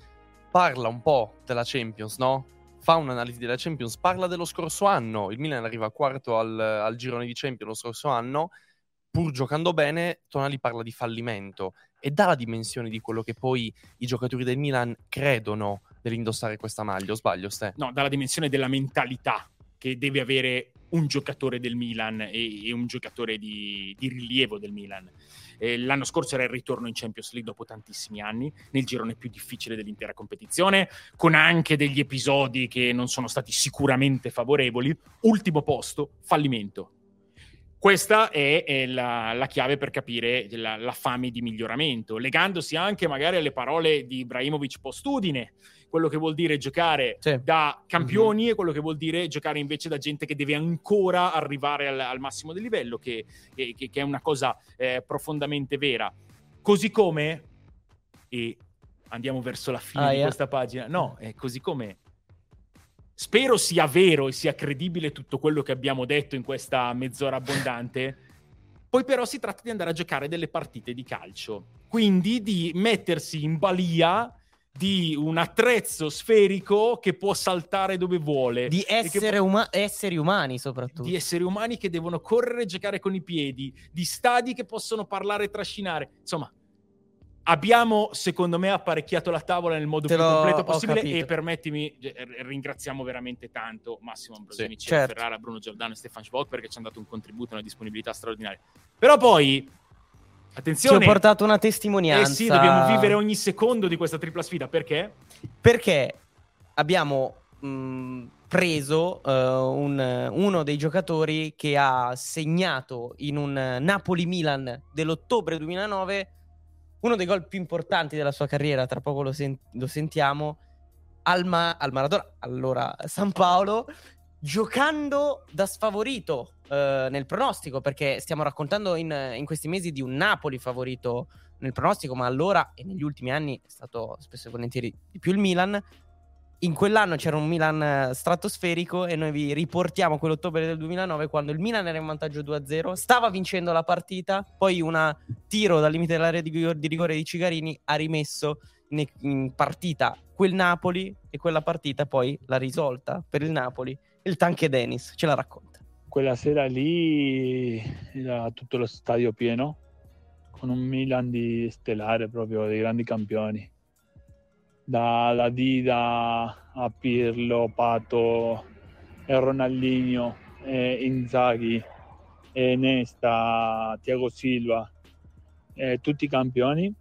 parla un po' della Champions, no? Fa un'analisi della Champions, parla dello scorso anno. Il Milan arriva quarto al, al girone di Champions lo scorso anno pur giocando bene, Tonali parla di fallimento e dà la dimensione di quello che poi i giocatori del Milan credono nell'indossare questa maglia, o sbaglio, Ste? No, dà la dimensione della mentalità che deve avere un giocatore del Milan e, e un giocatore di, di, rilievo del Milan. Eh, l'anno scorso era il ritorno in Champions League dopo tantissimi anni, nel girone più difficile dell'intera competizione, con anche degli episodi che non sono stati sicuramente favorevoli. Ultimo posto, fallimento questa è, è la, la, chiave per capire la, la, fame di miglioramento, legandosi anche magari alle parole di Ibrahimovic postudine, quello che vuol dire giocare sì. da campioni mm-hmm. e quello che vuol dire giocare invece da gente che deve ancora arrivare al, al massimo del livello, che, che, che, è una cosa eh, profondamente vera. Così come, e andiamo verso la fine ah, di yeah. questa pagina, no, è così come Spero sia vero e sia credibile tutto quello che abbiamo detto in questa mezz'ora abbondante. Poi però si tratta di andare a giocare delle partite di calcio. Quindi di mettersi in balia di un attrezzo sferico che può saltare dove vuole. Di essere può... uma- esseri umani soprattutto. Di esseri umani che devono correre e giocare con i piedi. Di stadi che possono parlare e trascinare. Insomma, Abbiamo, secondo me, apparecchiato la tavola nel modo Te più completo possibile e permettimi, ringraziamo veramente tanto Massimo Ambrosini, sì, certo. Ferrara, Bruno Giordano e Stefan Schwab perché ci hanno dato un contributo e una disponibilità straordinaria. Però poi, attenzione... Ci ho portato una testimonianza. Eh sì, dobbiamo vivere ogni secondo di questa tripla sfida. Perché? Perché abbiamo mh, preso uh, un, uno dei giocatori che ha segnato in un Napoli-Milan dell'ottobre 2009 uno dei gol più importanti della sua carriera, tra poco lo, sen- lo sentiamo, al, Ma- al, Maradona, allora San Paolo, giocando da sfavorito eh, nel pronostico, perché stiamo raccontando in, in, questi mesi di un Napoli favorito nel pronostico, ma allora e negli ultimi anni è stato spesso e volentieri di più il Milan in quell'anno c'era un Milan eh, stratosferico e noi vi riportiamo quell'ottobre del 2009 quando il Milan era in vantaggio 2-0, stava vincendo la partita, poi un tiro dal limite dell'area di, rigore di Cigarini ha rimesso in, partita quel Napoli e quella partita poi l'ha risolta per il Napoli. Il Tanque Dennis ce la racconta. Quella sera lì era tutto lo stadio pieno con un Milan di stellare proprio dei grandi campioni dalla Dida a Pirlo, Pato, e Ronaldinho, e Inzaghi, e Nesta, Tiago Silva, tutti i campioni.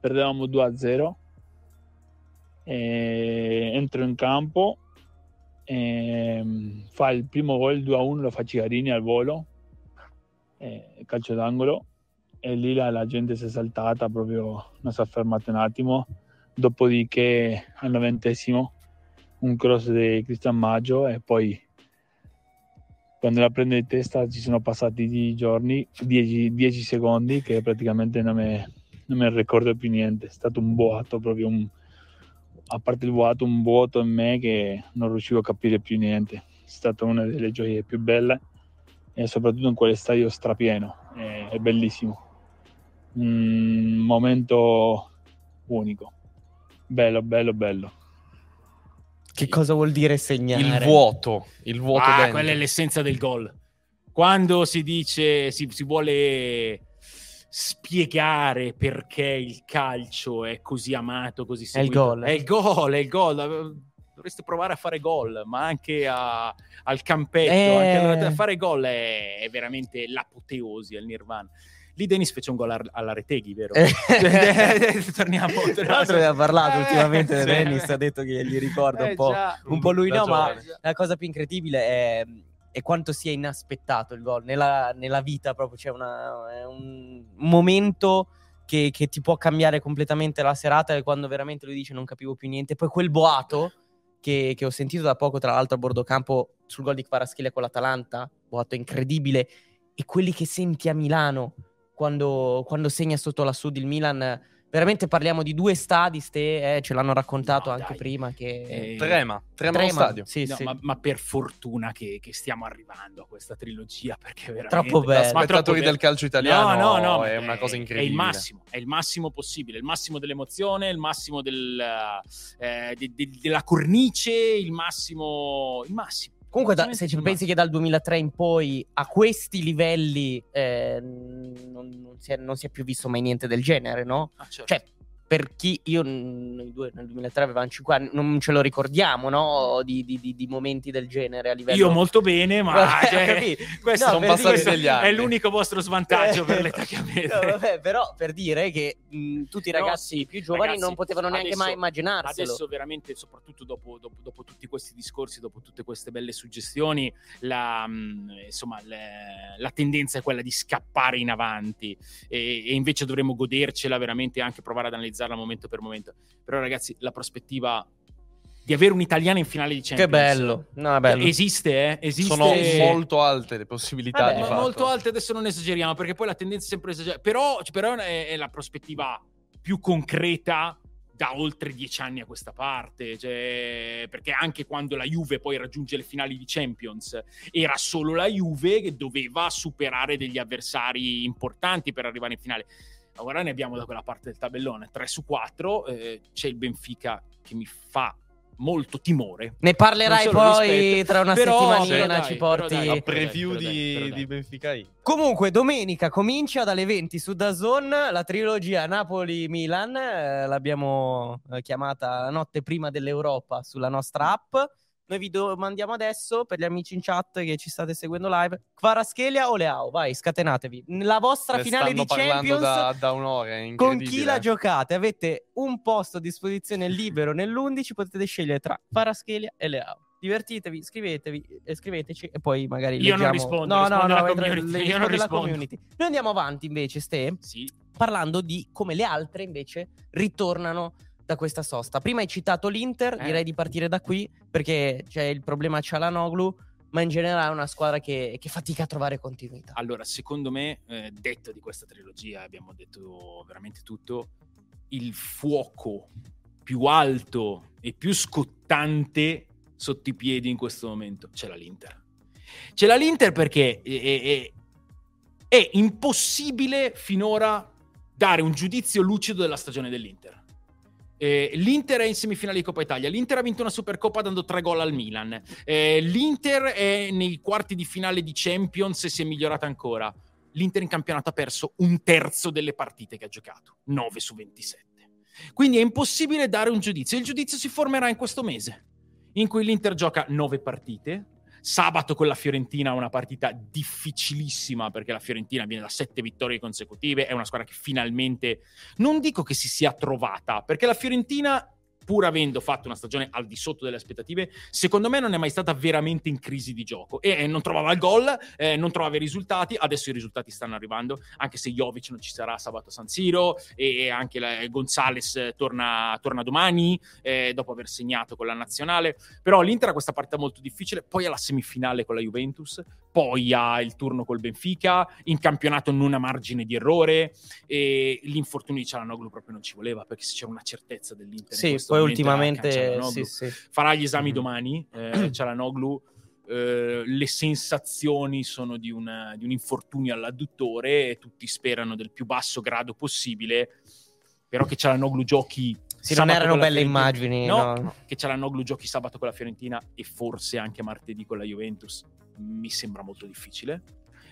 Perdevamo 2-0. entro in campo, fa il primo gol 2-1, lo fa Cigarini al volo, calcio d'angolo, e lì la, la gente si è saltata, proprio non si è fermata un attimo. Dopodiché al novantesimo un cross di Cristian Maggio e poi quando la prende di testa ci sono passati giorni, 10 secondi che praticamente non me, non me ricordo più niente, è stato un boato proprio un, a parte il vuoto, un vuoto in me che non riuscivo a capire più niente. È stata una delle gioie più belle e soprattutto in quell'estadio strapieno, è, è bellissimo. Un momento unico. Bello, bello, bello. Che cosa vuol dire segnare? Il vuoto, il vuoto ah, dentro. quella è l'essenza del gol. Quando si dice, si, si vuole spiegare perché il calcio è così amato, così seguito. È il gol. È il gol, è il gol. Dovreste provare a fare gol, ma anche a, al campetto, eh... anche a fare gol è, è veramente l'apoteosi, è il nirvana. Lì Dennis fece un gol alla Reteghi, vero? Eh. torniamo. Tra l'altro abbiamo parlato eh, ultimamente sì. Dennis, ha detto che gli ricorda un, eh, po', un po' lui, no, ma la cosa più incredibile è, è quanto sia inaspettato il gol. Nella, nella vita proprio c'è una, un momento che, che, ti può cambiare completamente la serata e quando veramente lui dice non capivo più niente. Poi quel boato che, che ho sentito da poco, tra l'altro a bordo campo, sul gol di Kvaratskhelia con l'Atalanta, boato incredibile, e quelli che senti a Milano quando, quando segna sotto la Sud il Milan veramente parliamo di due stadi, ste, eh, ce l'hanno raccontato No, anche dai. prima che... Eh, Trema, trema, lo Trema, stadio. Sì, No, sì. ma, ma per fortuna che, che stiamo arrivando a questa trilogia perché veramente Troppo bello. Spettatori bello. del calcio italiano No, no, no, è una cosa È incredibile. il massimo, è il massimo possibile, il massimo dell'emozione, il massimo del, eh, de- de- della cornice, il massimo, il massimo. Comunque, da- se ci pensi che dal 2003 in poi a questi livelli eh, non, non si è, non si è più visto mai niente del genere, no? Ah, certo. Cioè, per chi io, noi due nel 2003 avevamo 5 anni, non ce lo ricordiamo, no? Di, di- di- momenti del genere a livello. Io molto bene, ma cioè, questo, No, sono passati degli anni. è l'unico vostro svantaggio per l'età che avete. No, vabbè, però per dire che mh, tutti i No, ragazzi sì, più giovani ragazzi, non potevano neanche adesso- mai immaginarselo. Adesso veramente, soprattutto dopo, dopo- dopo tutti questi discorsi, dopo tutte queste belle suggestioni, la, mh, insomma, le- la tendenza è quella di scappare in avanti e, e invece dovremmo godercela veramente anche provare ad analizzarla momento per momento. Però ragazzi, la prospettiva di avere un italiano in finale di Champions Che bello. No, bello. Esiste, eh? Esiste. Sono molto alte le possibilità Vabbè, di fatto. molto alte adesso non esageriamo perché poi la tendenza è sempre esagerata però, però è, è la prospettiva più concreta da oltre dieci anni a questa parte cioè, perché anche quando la Juve poi raggiunge le finali di Champions era solo la Juve che doveva superare degli avversari importanti per arrivare in finale ora ne abbiamo da quella parte del tabellone 3 su 4 c'è il Benfica che mi fa molto timore Ne parlerai poi rispetto, tra una però- settimanina, ci porti... dai, La però preview dai, però dai, di, però di Benfica I. Comunque, domenica comincia dalle 20 su Dazon la trilogia Napoli-Milan. eh, l'abbiamo eh, chiamata la notte prima dell'Europa sulla nostra app. Noi vi domandiamo adesso, per gli amici in chat che ci state seguendo live, Kvaratskhelia o Leao? Vai, scatenatevi. La vostra Ne finale di Champions da, da un'ora, con chi la giocate? Avete un posto a disposizione libero nell'11, potete scegliere tra Kvaratskhelia e Leao. Divertitevi, scrivetevi, eh, scriveteci e poi magari Io non leggiamo... rispondo, no, risponde no, no, community, le- io non rispondo. community. Noi andiamo avanti invece, Ste, sì parlando di come le altre invece ritornano da questa sosta. Prima hai citato l'Inter, Eh. direi di partire da qui perché c'è il problema Cialanoglu, ma in generale è una squadra che, che fatica a trovare continuità. Allora, secondo me, eh, detto di questa trilogia, abbiamo detto veramente tutto, il fuoco più alto e più scottante sotto i piedi in questo momento c'è la l'Inter. C'è la l'Inter perché è, è- è impossibile finora dare un giudizio lucido della stagione dell'Inter. Eh, L'Inter è in semifinale di Coppa Italia. L'Inter ha vinto una Supercoppa dando tre gol al Milan. Eh, L'Inter è nei quarti di finale di Champions e si è migliorata ancora. L'Inter in campionato ha perso un terzo delle partite che ha giocato, 9 su 27. Quindi è impossibile dare un giudizio. Il giudizio si formerà in questo mese, in cui l'Inter gioca 9 partite. Sabato con la Fiorentina una partita difficilissima perché la Fiorentina viene da sette vittorie consecutive, è una squadra che finalmente non dico che si sia trovata, perché la Fiorentina, pur avendo fatto una stagione al di sotto delle aspettative, secondo me non è mai stata veramente in crisi di gioco. E eh, non trovava il gol, eh, non trovava i risultati. Adesso i risultati stanno arrivando, anche se Jovic non ci sarà sabato a San Siro e, anche la, Gonzales eh, torna, torna domani, eh, dopo aver segnato con la nazionale. Però l'Inter ha questa partita molto difficile, poi ha la semifinale con la Juventus, poi ha il turno col Benfica, in campionato non ha margine di errore e l'infortunio di Cialanoglu proprio non ci voleva perché se c'era una certezza dell'Inter in Sì, poi ultimamente sì, sì. farà gli esami Mhm. domani eh, Cialanoglu eh, le sensazioni sono di, una- di un infortunio all'adduttore e tutti sperano del più basso grado possibile però che Cialanoglu giochi Sì, non erano belle Fiorentina- immagini. no, no. che Cialanoglu giochi sabato con la Fiorentina e forse anche martedì con la Juventus mi sembra molto difficile.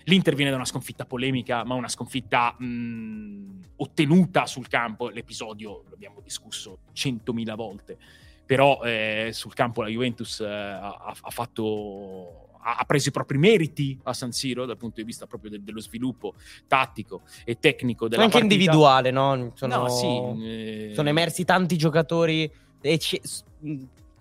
L'Inter viene da una sconfitta polemica, ma una sconfitta mh, ottenuta sul campo. L'episodio l'abbiamo discusso centomila volte, però eh, sul campo la Juventus eh, ha, ha fatto ha preso i propri meriti a San Siro dal punto di vista proprio del- dello sviluppo tattico e tecnico della Anche partita. individuale, no? Sono, No, sì, eh, sono emersi tanti giocatori e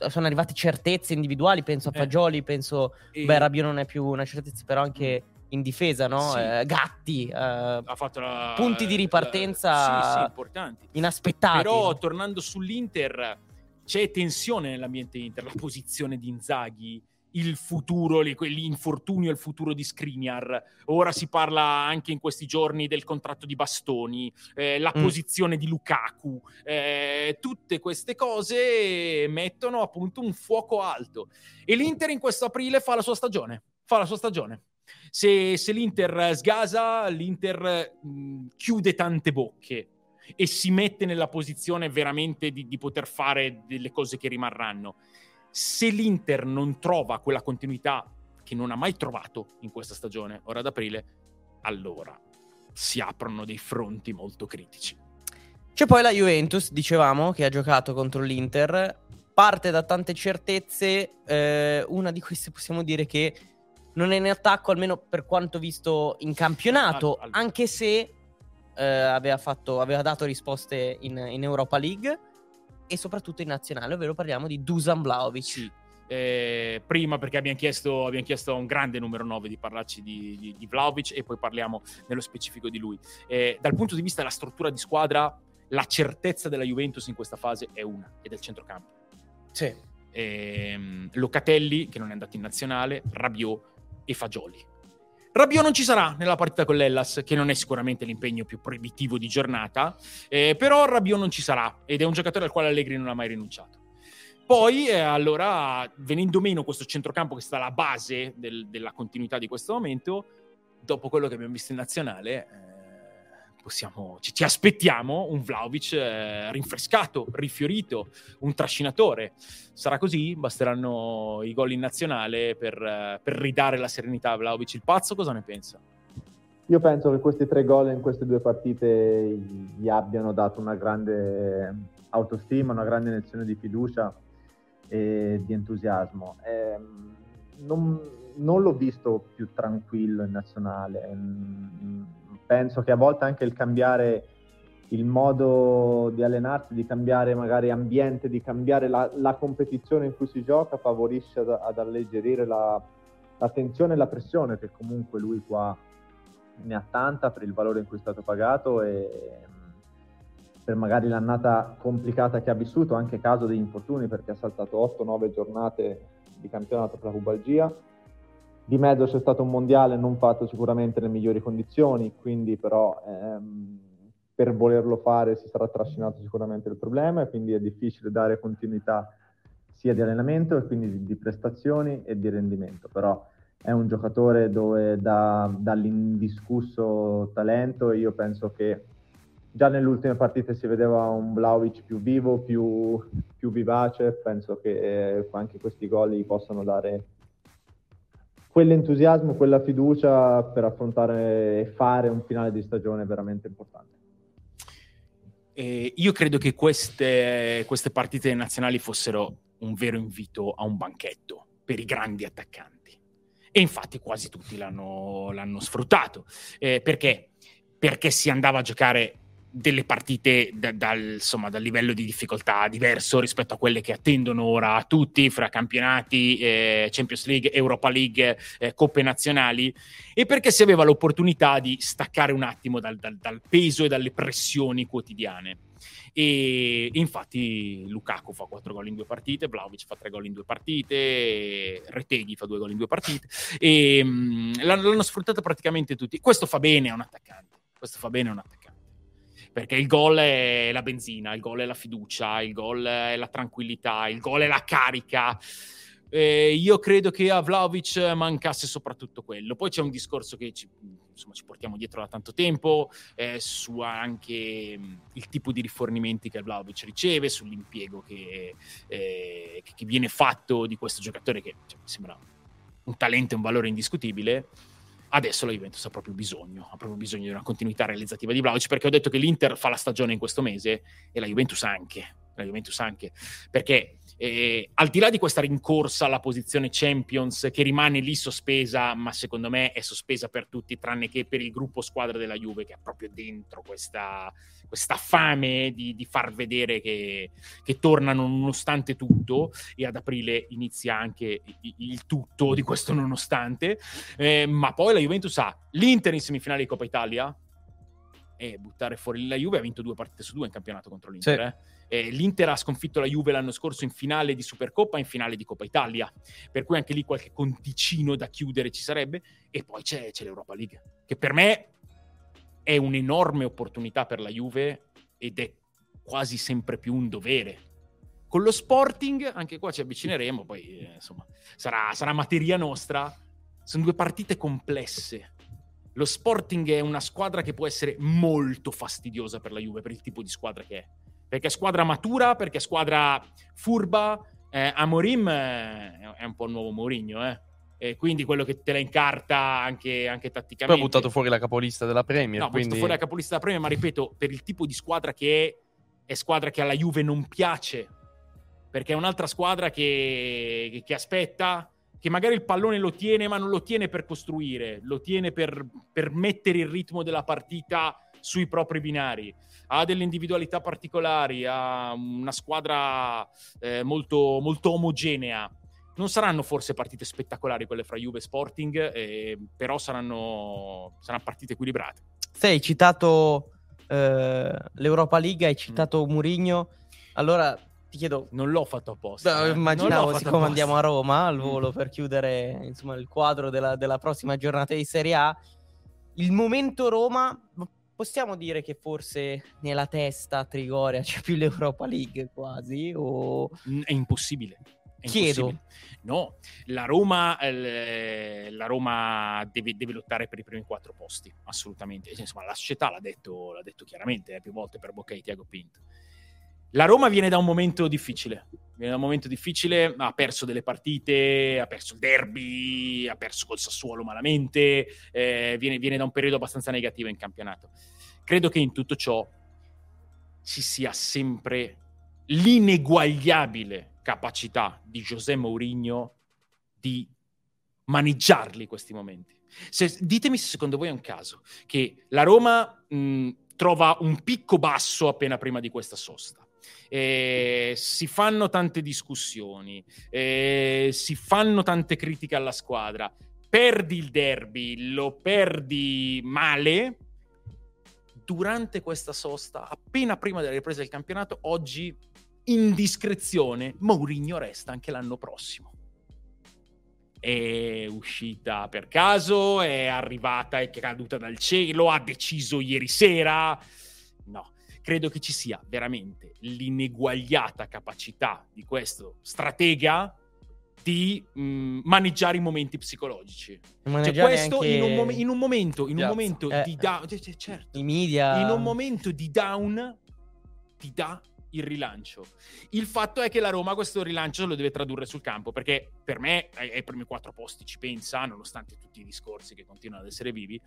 sono arrivate certezze individuali, penso a Eh. Fagioli, penso... e- Beh, Rabiot non è più una certezza, però anche in difesa, no? Sì. Eh, Gatti, eh, ha fatto la- punti di la- ripartenza sì, sì, importanti. inaspettati. Però tornando sull'Inter c'è tensione nell'ambiente Inter, la posizione di Inzaghi. Il futuro, l'infortunio e il futuro di Skriniar. Ora si parla anche in questi giorni del contratto di Bastoni, eh, la mm. posizione di Lukaku. Eh, tutte queste cose mettono appunto un fuoco alto. E l'Inter in questo aprile fa la sua stagione. Fa la sua stagione. Se, se l'Inter sgasa, l'Inter mh, chiude tante bocche e si mette nella posizione veramente di, di poter fare delle cose che rimarranno. Se l'Inter non trova quella continuità che non ha mai trovato in questa stagione, ora ad aprile, allora si aprono dei fronti molto critici. C'è poi la Juventus, dicevamo, che ha giocato contro l'Inter, parte da tante certezze, eh, una di queste possiamo dire che non è in attacco, almeno per quanto visto in campionato, anche se eh, aveva, fatto, aveva, dato risposte in, in, Europa League e soprattutto in nazionale, ovvero parliamo di Dusan Vlaovic. Sì. Eh, prima perché abbiamo chiesto, abbiamo chiesto, a un grande numero 9 di parlarci di, di, di Vlaovic e poi parliamo nello specifico di lui. Eh, dal punto di vista della struttura di squadra, la certezza della Juventus in questa fase è una, è del centrocampo. Sì. Eh, Locatelli, che non è andato in nazionale, Rabiot e Fagioli. Rabiot non ci sarà nella partita con l'Ellas, che non è sicuramente l'impegno più proibitivo di giornata, eh, però Rabiot non ci sarà ed è un giocatore al quale Allegri non ha mai rinunciato. Poi, eh, allora, venendo meno questo centrocampo che sta alla base del, della continuità di questo momento, dopo quello che abbiamo visto in nazionale, eh, possiamo, ci, ci, aspettiamo un Vlaovic eh, rinfrescato, rifiorito, un trascinatore. Sarà così? Basteranno i gol in nazionale per, eh, per ridare la serenità a Vlaovic il pazzo? Cosa ne pensa? Io penso che questi tre gol in queste due partite gli abbiano dato una grande autostima, una grande lezione di fiducia e di entusiasmo. Eh, non, non, l'ho visto più tranquillo in nazionale. Penso che a volte anche il cambiare il modo di allenarsi, di cambiare magari ambiente, di cambiare la, la competizione in cui si gioca favorisce ad, ad alleggerire la, la, tensione e la pressione che comunque lui qua ne ha tanta per il valore in cui è stato pagato e per magari l'annata complicata che ha vissuto, anche caso degli infortuni perché ha saltato 8-9 giornate di campionato per la pubalgia di mezzo c'è stato un mondiale non fatto sicuramente nelle migliori condizioni, quindi però ehm, per volerlo fare si sarà trascinato sicuramente il problema e quindi è difficile dare continuità sia di allenamento e quindi di, di prestazioni e di rendimento, però è un giocatore dove da, dall'indiscusso talento io penso che già nelle ultime partite si vedeva un Vlaovic più vivo, più, più vivace, penso che eh, anche questi gol gli possano dare quell'entusiasmo, quella fiducia per affrontare e fare un finale di stagione veramente importante. Eh, io credo che queste, queste, partite nazionali fossero un vero invito a un banchetto per i grandi attaccanti. E infatti quasi tutti l'hanno, l'hanno sfruttato. Eh, perché? Perché si andava a giocare delle partite da, dal, insomma, dal livello di difficoltà diverso rispetto a quelle che attendono ora tutti fra campionati, eh, Champions League, Europa League, eh, coppe nazionali e perché si aveva l'opportunità di staccare un attimo dal, dal, dal peso e dalle pressioni quotidiane. E infatti Lukaku fa 4 gol in due partite, Vlaovic fa 3 gol in due partite, Reteghi fa 2 gol in due partite e mh, mm, l'hanno sfruttato praticamente tutti. Questo fa bene a un attaccante, questo fa bene a un attaccante perché il gol è la benzina, il gol è la fiducia, il gol è la tranquillità, il gol è la carica. Eh, io credo che a Vlaovic mancasse soprattutto quello. Poi c'è un discorso che ci, insomma, ci portiamo dietro da tanto tempo, eh, su anche mh, il tipo di rifornimenti che Vlaovic riceve, sull'impiego che, eh, che, viene fatto di questo giocatore che cioè, mi sembra un talento e un valore indiscutibile adesso la Juventus ha proprio bisogno, ha proprio bisogno di una continuità realizzativa di Vlaovic, perché ho detto che l'Inter fa la stagione in questo mese e la Juventus anche, la Juventus anche, perché eh, al di là di questa rincorsa alla posizione Champions che rimane lì sospesa, ma secondo me è sospesa per tutti, tranne che per il gruppo squadra della Juve che ha proprio dentro questa, questa fame di, di, far vedere che, che, tornano nonostante tutto e ad aprile inizia anche il, il tutto di questo nonostante, eh, ma poi la Juventus ha l'Inter in semifinale di Coppa Italia, e buttare fuori la Juve ha vinto due partite su due in campionato contro l'Inter. Sì. eh. Eh, L'Inter ha sconfitto la Juve l'anno scorso in finale di Supercoppa e in finale di Coppa Italia, per cui anche lì qualche conticino da chiudere ci sarebbe. E poi c'è, c'è l'Europa League, che per me è un'enorme opportunità per la Juve ed è quasi sempre più un dovere. Con lo Sporting, anche qua ci avvicineremo, poi eh, insomma sarà, sarà materia nostra. Sono due partite complesse. Lo Sporting è una squadra che può essere molto fastidiosa per la Juve, per il tipo di squadra che è. Perché è squadra matura, perché è squadra furba. Eh, Amorim eh, è un po' il nuovo Mourinho, eh. E quindi quello che te la incarta anche, anche Poi tatticamente. ha buttato fuori la capolista della Premier. No, ha quindi... buttato fuori la capolista da Premier, ma ripeto, per il tipo di squadra che è, è squadra che alla Juve non piace, perché è un'altra squadra che, che- che aspetta, che magari il pallone lo tiene, ma non lo tiene per costruire, lo tiene per, per mettere il ritmo della partita sui propri binari. Ha delle individualità particolari, ha una squadra eh, molto, molto omogenea. Non saranno forse partite spettacolari quelle fra Juve e Sporting, eh, però saranno, saranno partite equilibrate. Sei hai citato eh, l'Europa League, hai Mm. citato Murigno. Allora ti chiedo, Non l'ho fatto apposta. Eh. Immaginavo, siccome apposta. andiamo a Roma al Mm. volo per chiudere insomma, il quadro della, della prossima giornata di Serie A, il momento Roma, possiamo dire che forse nella testa Trigoria c'è più l'Europa League quasi? O... È impossibile. È Chiedo. impossibile. No, la Roma, eh, la Roma deve, deve lottare per i primi quattro posti, assolutamente. Insomma, la società l'ha detto, l'ha detto chiaramente eh, più volte per bocca di Tiago Pinto. La Roma viene da un momento difficile. Viene da un momento difficile, ha perso delle partite, ha perso il derby, ha perso col Sassuolo malamente, eh, viene, viene da un periodo abbastanza negativo in campionato. Credo che in tutto ciò ci sia sempre l'ineguagliabile capacità di José Mourinho di maneggiarli questi momenti. Se- ditemi se secondo voi è un caso che la Roma mh, trova un picco basso appena prima di questa sosta. Eh, si fanno tante discussioni, eh, si fanno tante critiche alla squadra. Perdi il derby, lo perdi male. Durante questa sosta, appena prima della ripresa del campionato, oggi indiscrezione, Mourinho resta anche l'anno prossimo. È uscita per caso, è arrivata, è caduta dal cielo, ha deciso ieri sera. No, credo che ci sia veramente l'ineguagliata capacità di questo stratega di mh, maneggiare i momenti psicologici. Cioè, questo in, un mom- in un momento, in un momento Eh. di down, cioè, cioè, certo, i media... in un momento di down ti dà il rilancio. Il fatto è che la Roma questo rilancio lo deve tradurre sul campo, perché per me ai, ai primi quattro posti ci pensa, nonostante tutti i discorsi che continuano ad essere vivi,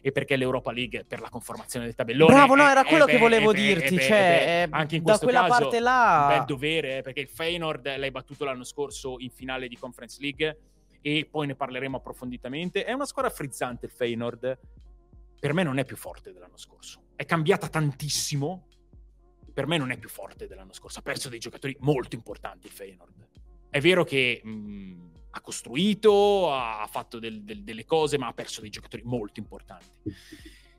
e perché l'Europa League per la conformazione del tabellone... Bravo, no, è- era è quello beh, che volevo è dirti, è cioè, è eh, anche in da questo quella caso parte là- un bel dovere, eh, perché il Feyenoord l'hai battuto l'anno scorso in finale di Conference League e poi ne parleremo approfonditamente. È una squadra frizzante il Feyenoord, per me non è più forte dell'anno scorso. È cambiata tantissimo, per me non è più forte dell'anno scorso. Ha perso dei giocatori molto importanti il Feyenoord. È vero che mh, ha costruito, ha fatto del- del- delle cose, ma ha perso dei giocatori molto importanti.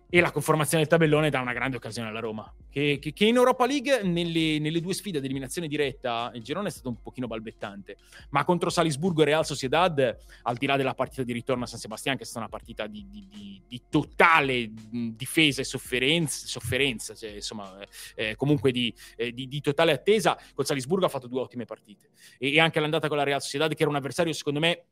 E la conformazione del tabellone dà una grande occasione alla Roma, che, che- che in Europa League, nelle, nelle due sfide di eliminazione diretta, il girone è stato un pochino balbettante, ma contro Salisburgo e Real Sociedad, al di là della partita di ritorno a San Sebastian, che è stata una partita di, di- di- di totale difesa e sofferenza, sofferenza cioè, insomma, eh, comunque di, eh, di totale attesa, con Salisburgo ha fatto due ottime partite. E, e anche l'andata con la Real Sociedad, che era un avversario, secondo me,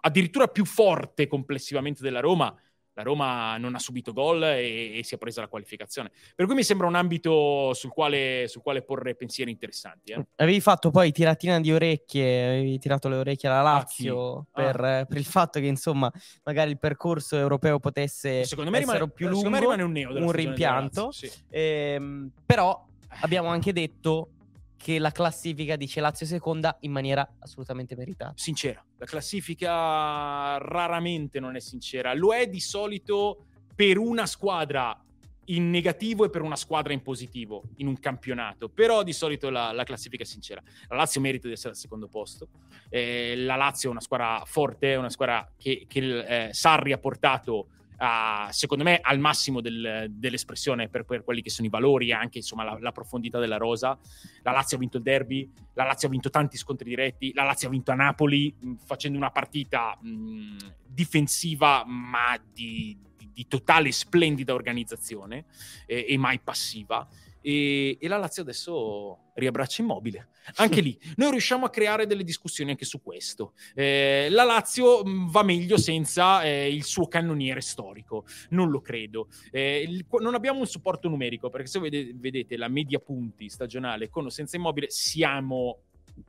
addirittura più forte complessivamente della Roma. La Roma non ha subito gol e, e si è presa la qualificazione. Per cui mi sembra un ambito sul quale, sul quale porre pensieri interessanti. eh. Avevi fatto poi tiratina di orecchie, avevi tirato le orecchie alla Ah, Lazio chi? per, Ah. per il fatto che insomma magari il percorso europeo potesse Secondo me, essere rimane, più secondo lungo, me rimane un neo un rimpianto. Lazio, sì. Ehm, però abbiamo anche detto che la classifica dice Lazio seconda in maniera assolutamente meritata. sincera. La classifica raramente non è sincera. Lo è di solito per una squadra in negativo e per una squadra in positivo in un campionato. Però di solito la, la classifica è sincera. La Lazio merita di essere al secondo posto. Eh, la Lazio è una squadra forte, è una squadra che, che eh, Sarri ha portato a, secondo me al massimo del, dell'espressione per, per, quelli che sono i valori e anche insomma, la, la, profondità della rosa. La Lazio ha vinto il derby, la Lazio ha vinto tanti scontri diretti, la Lazio ha vinto a Napoli mh, facendo una partita mh, difensiva ma di, di, di, totale splendida organizzazione eh, e mai passiva e, e, la Lazio adesso riabbraccia immobile. Anche lì, noi riusciamo a creare delle discussioni anche su questo. Eh, la Lazio mm, va meglio senza eh, il suo cannoniere storico, non lo credo. Eh, il, non abbiamo un supporto numerico, perché se vedete, vedete la media punti stagionale con o senza immobile, siamo,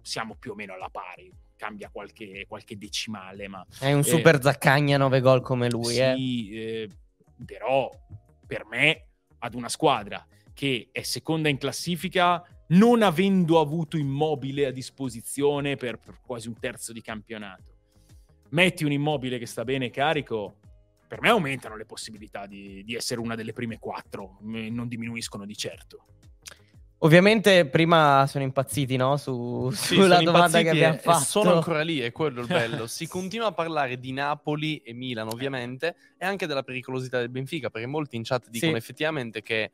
siamo più o meno alla pari cambia qualche, qualche, decimale. Ma, è un super eh, zaccagna 9 gol come lui. Sì, eh. eh, però per me, ad una squadra che è seconda in classifica non avendo avuto immobile a disposizione per, per quasi un terzo di campionato. Metti un immobile che sta bene carico, per me aumentano le possibilità di, di essere una delle prime quattro, non diminuiscono di certo. Ovviamente prima sono impazziti no? Su, sì, sulla domanda che abbiamo fatto. Sono ancora lì, è quello il bello. Si continua a parlare di Napoli e Milan ovviamente e anche della pericolosità del Benfica perché molti in chat dicono sì. effettivamente che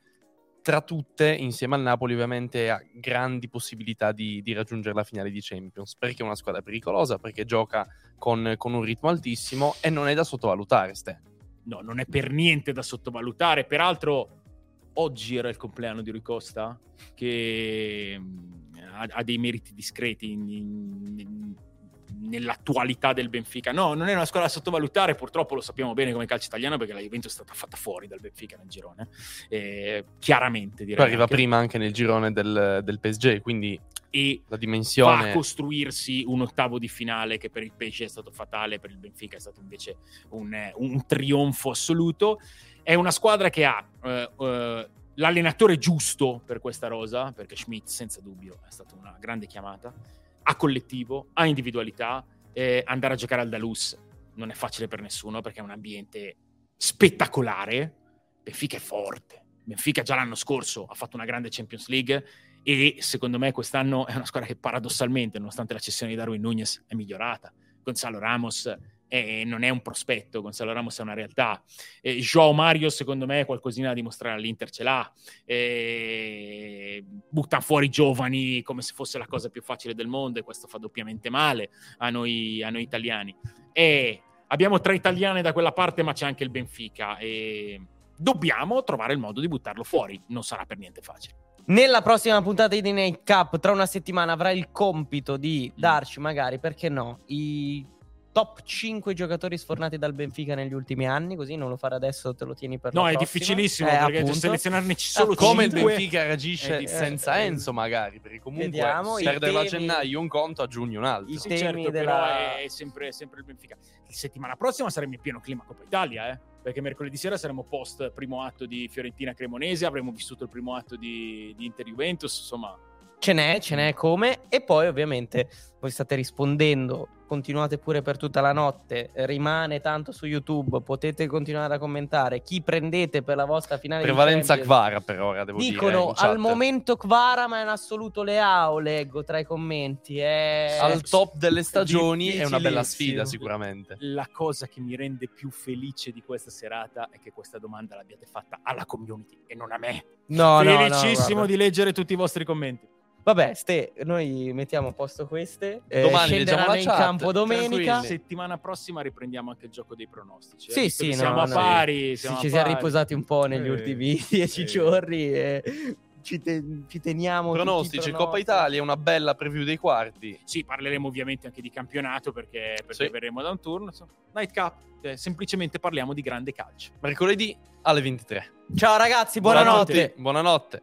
tra tutte, insieme al Napoli, ovviamente ha grandi possibilità di, di, raggiungere la finale di Champions, perché è una squadra pericolosa, perché gioca con, con, un ritmo altissimo e non è da sottovalutare, Ste. No, non è per niente da sottovalutare. Peraltro, oggi era il compleanno di Rui Costa, che mm, ha, ha dei meriti discreti in, in, in nell'attualità del Benfica. No, non è una squadra da sottovalutare, purtroppo lo sappiamo bene come calcio italiano perché la Juventus è stata fatta fuori dal Benfica nel girone. Eh, chiaramente direi. Poi arriva anche. prima anche nel girone del, del PSG, quindi e la dimensione va a costruirsi un ottavo di finale che per il PSG è stato fatale, per il Benfica è stato invece un, un trionfo assoluto. È una squadra che ha uh, uh, l'allenatore giusto per questa rosa, perché Schmidt senza dubbio è stata una grande chiamata a collettivo, a individualità. Eh, andare a giocare al Dalus non è facile per nessuno perché è un ambiente spettacolare. Benfica è forte. Benfica già l'anno scorso ha fatto una grande Champions League e secondo me quest'anno è una squadra che paradossalmente, nonostante la cessione di Darwin Nunez, è migliorata. Gonzalo Ramos eh, non è un prospetto, Gonzalo Ramos è una realtà. Eh, Joao Mario, secondo me, qualcosina da dimostrare all'Inter ce l'ha. Eh, butta fuori i giovani come se fosse la cosa più facile del mondo e questo fa doppiamente male a noi, a noi italiani. E abbiamo tre italiane da quella parte, ma c'è anche il Benfica e dobbiamo trovare il modo di buttarlo fuori. Non sarà per niente facile. Nella prossima puntata di The Night Cup, tra una settimana, avrà il compito di mm. darci magari, perché no, i top 5 giocatori sfornati dal Benfica negli ultimi anni, così non lo fare adesso, te lo tieni per no, è difficilissimo eh, perché appunto. selezionarne ci sono ah, come il Benfica reagisce senza eh, Enzo magari, perché comunque Vediamo, perdere a gennaio un conto, a giugno un altro. I sì, certo, della... però è sempre, sempre, il Benfica. La settimana prossima saremo in pieno clima Coppa Italia, eh? perché mercoledì sera saremo post primo atto di Fiorentina Cremonese, avremo vissuto il primo atto di, di Inter Juventus, insomma Ce n'è, ce n'è come. E poi ovviamente voi state rispondendo, continuate pure per tutta la notte, rimane tanto su YouTube, potete continuare a commentare. Chi prendete per la vostra finale Prevalenza Kvara per ora, devo Dicono, dire. al momento Kvara, ma è in assoluto Leao, leggo tra i commenti. È... Al top delle stagioni è una bella sfida sicuramente. La cosa che mi rende più felice di questa serata è che questa domanda l'abbiate fatta alla community e non a me. No, Felicissimo no, no, di leggere tutti i vostri commenti. Vabbè, ste, noi mettiamo a posto queste. Eh, Domani in chat, campo domenica. Settimana prossima riprendiamo anche il gioco dei pronostici. Eh? Sì, sì, siamo no, a pari. Siamo ci a siamo riposati un po' negli eh, ultimi dieci giorni. E ci, te- ci teniamo. Pronostici, Coppa Italia, una bella preview dei quarti. Sì, parleremo ovviamente anche di campionato perché, perché sì. verremo da un turno. Night Cup, eh, semplicemente parliamo di grande calcio. Mercoledì alle 23. Ciao ragazzi, buonanotte. Buonanotte. buonanotte.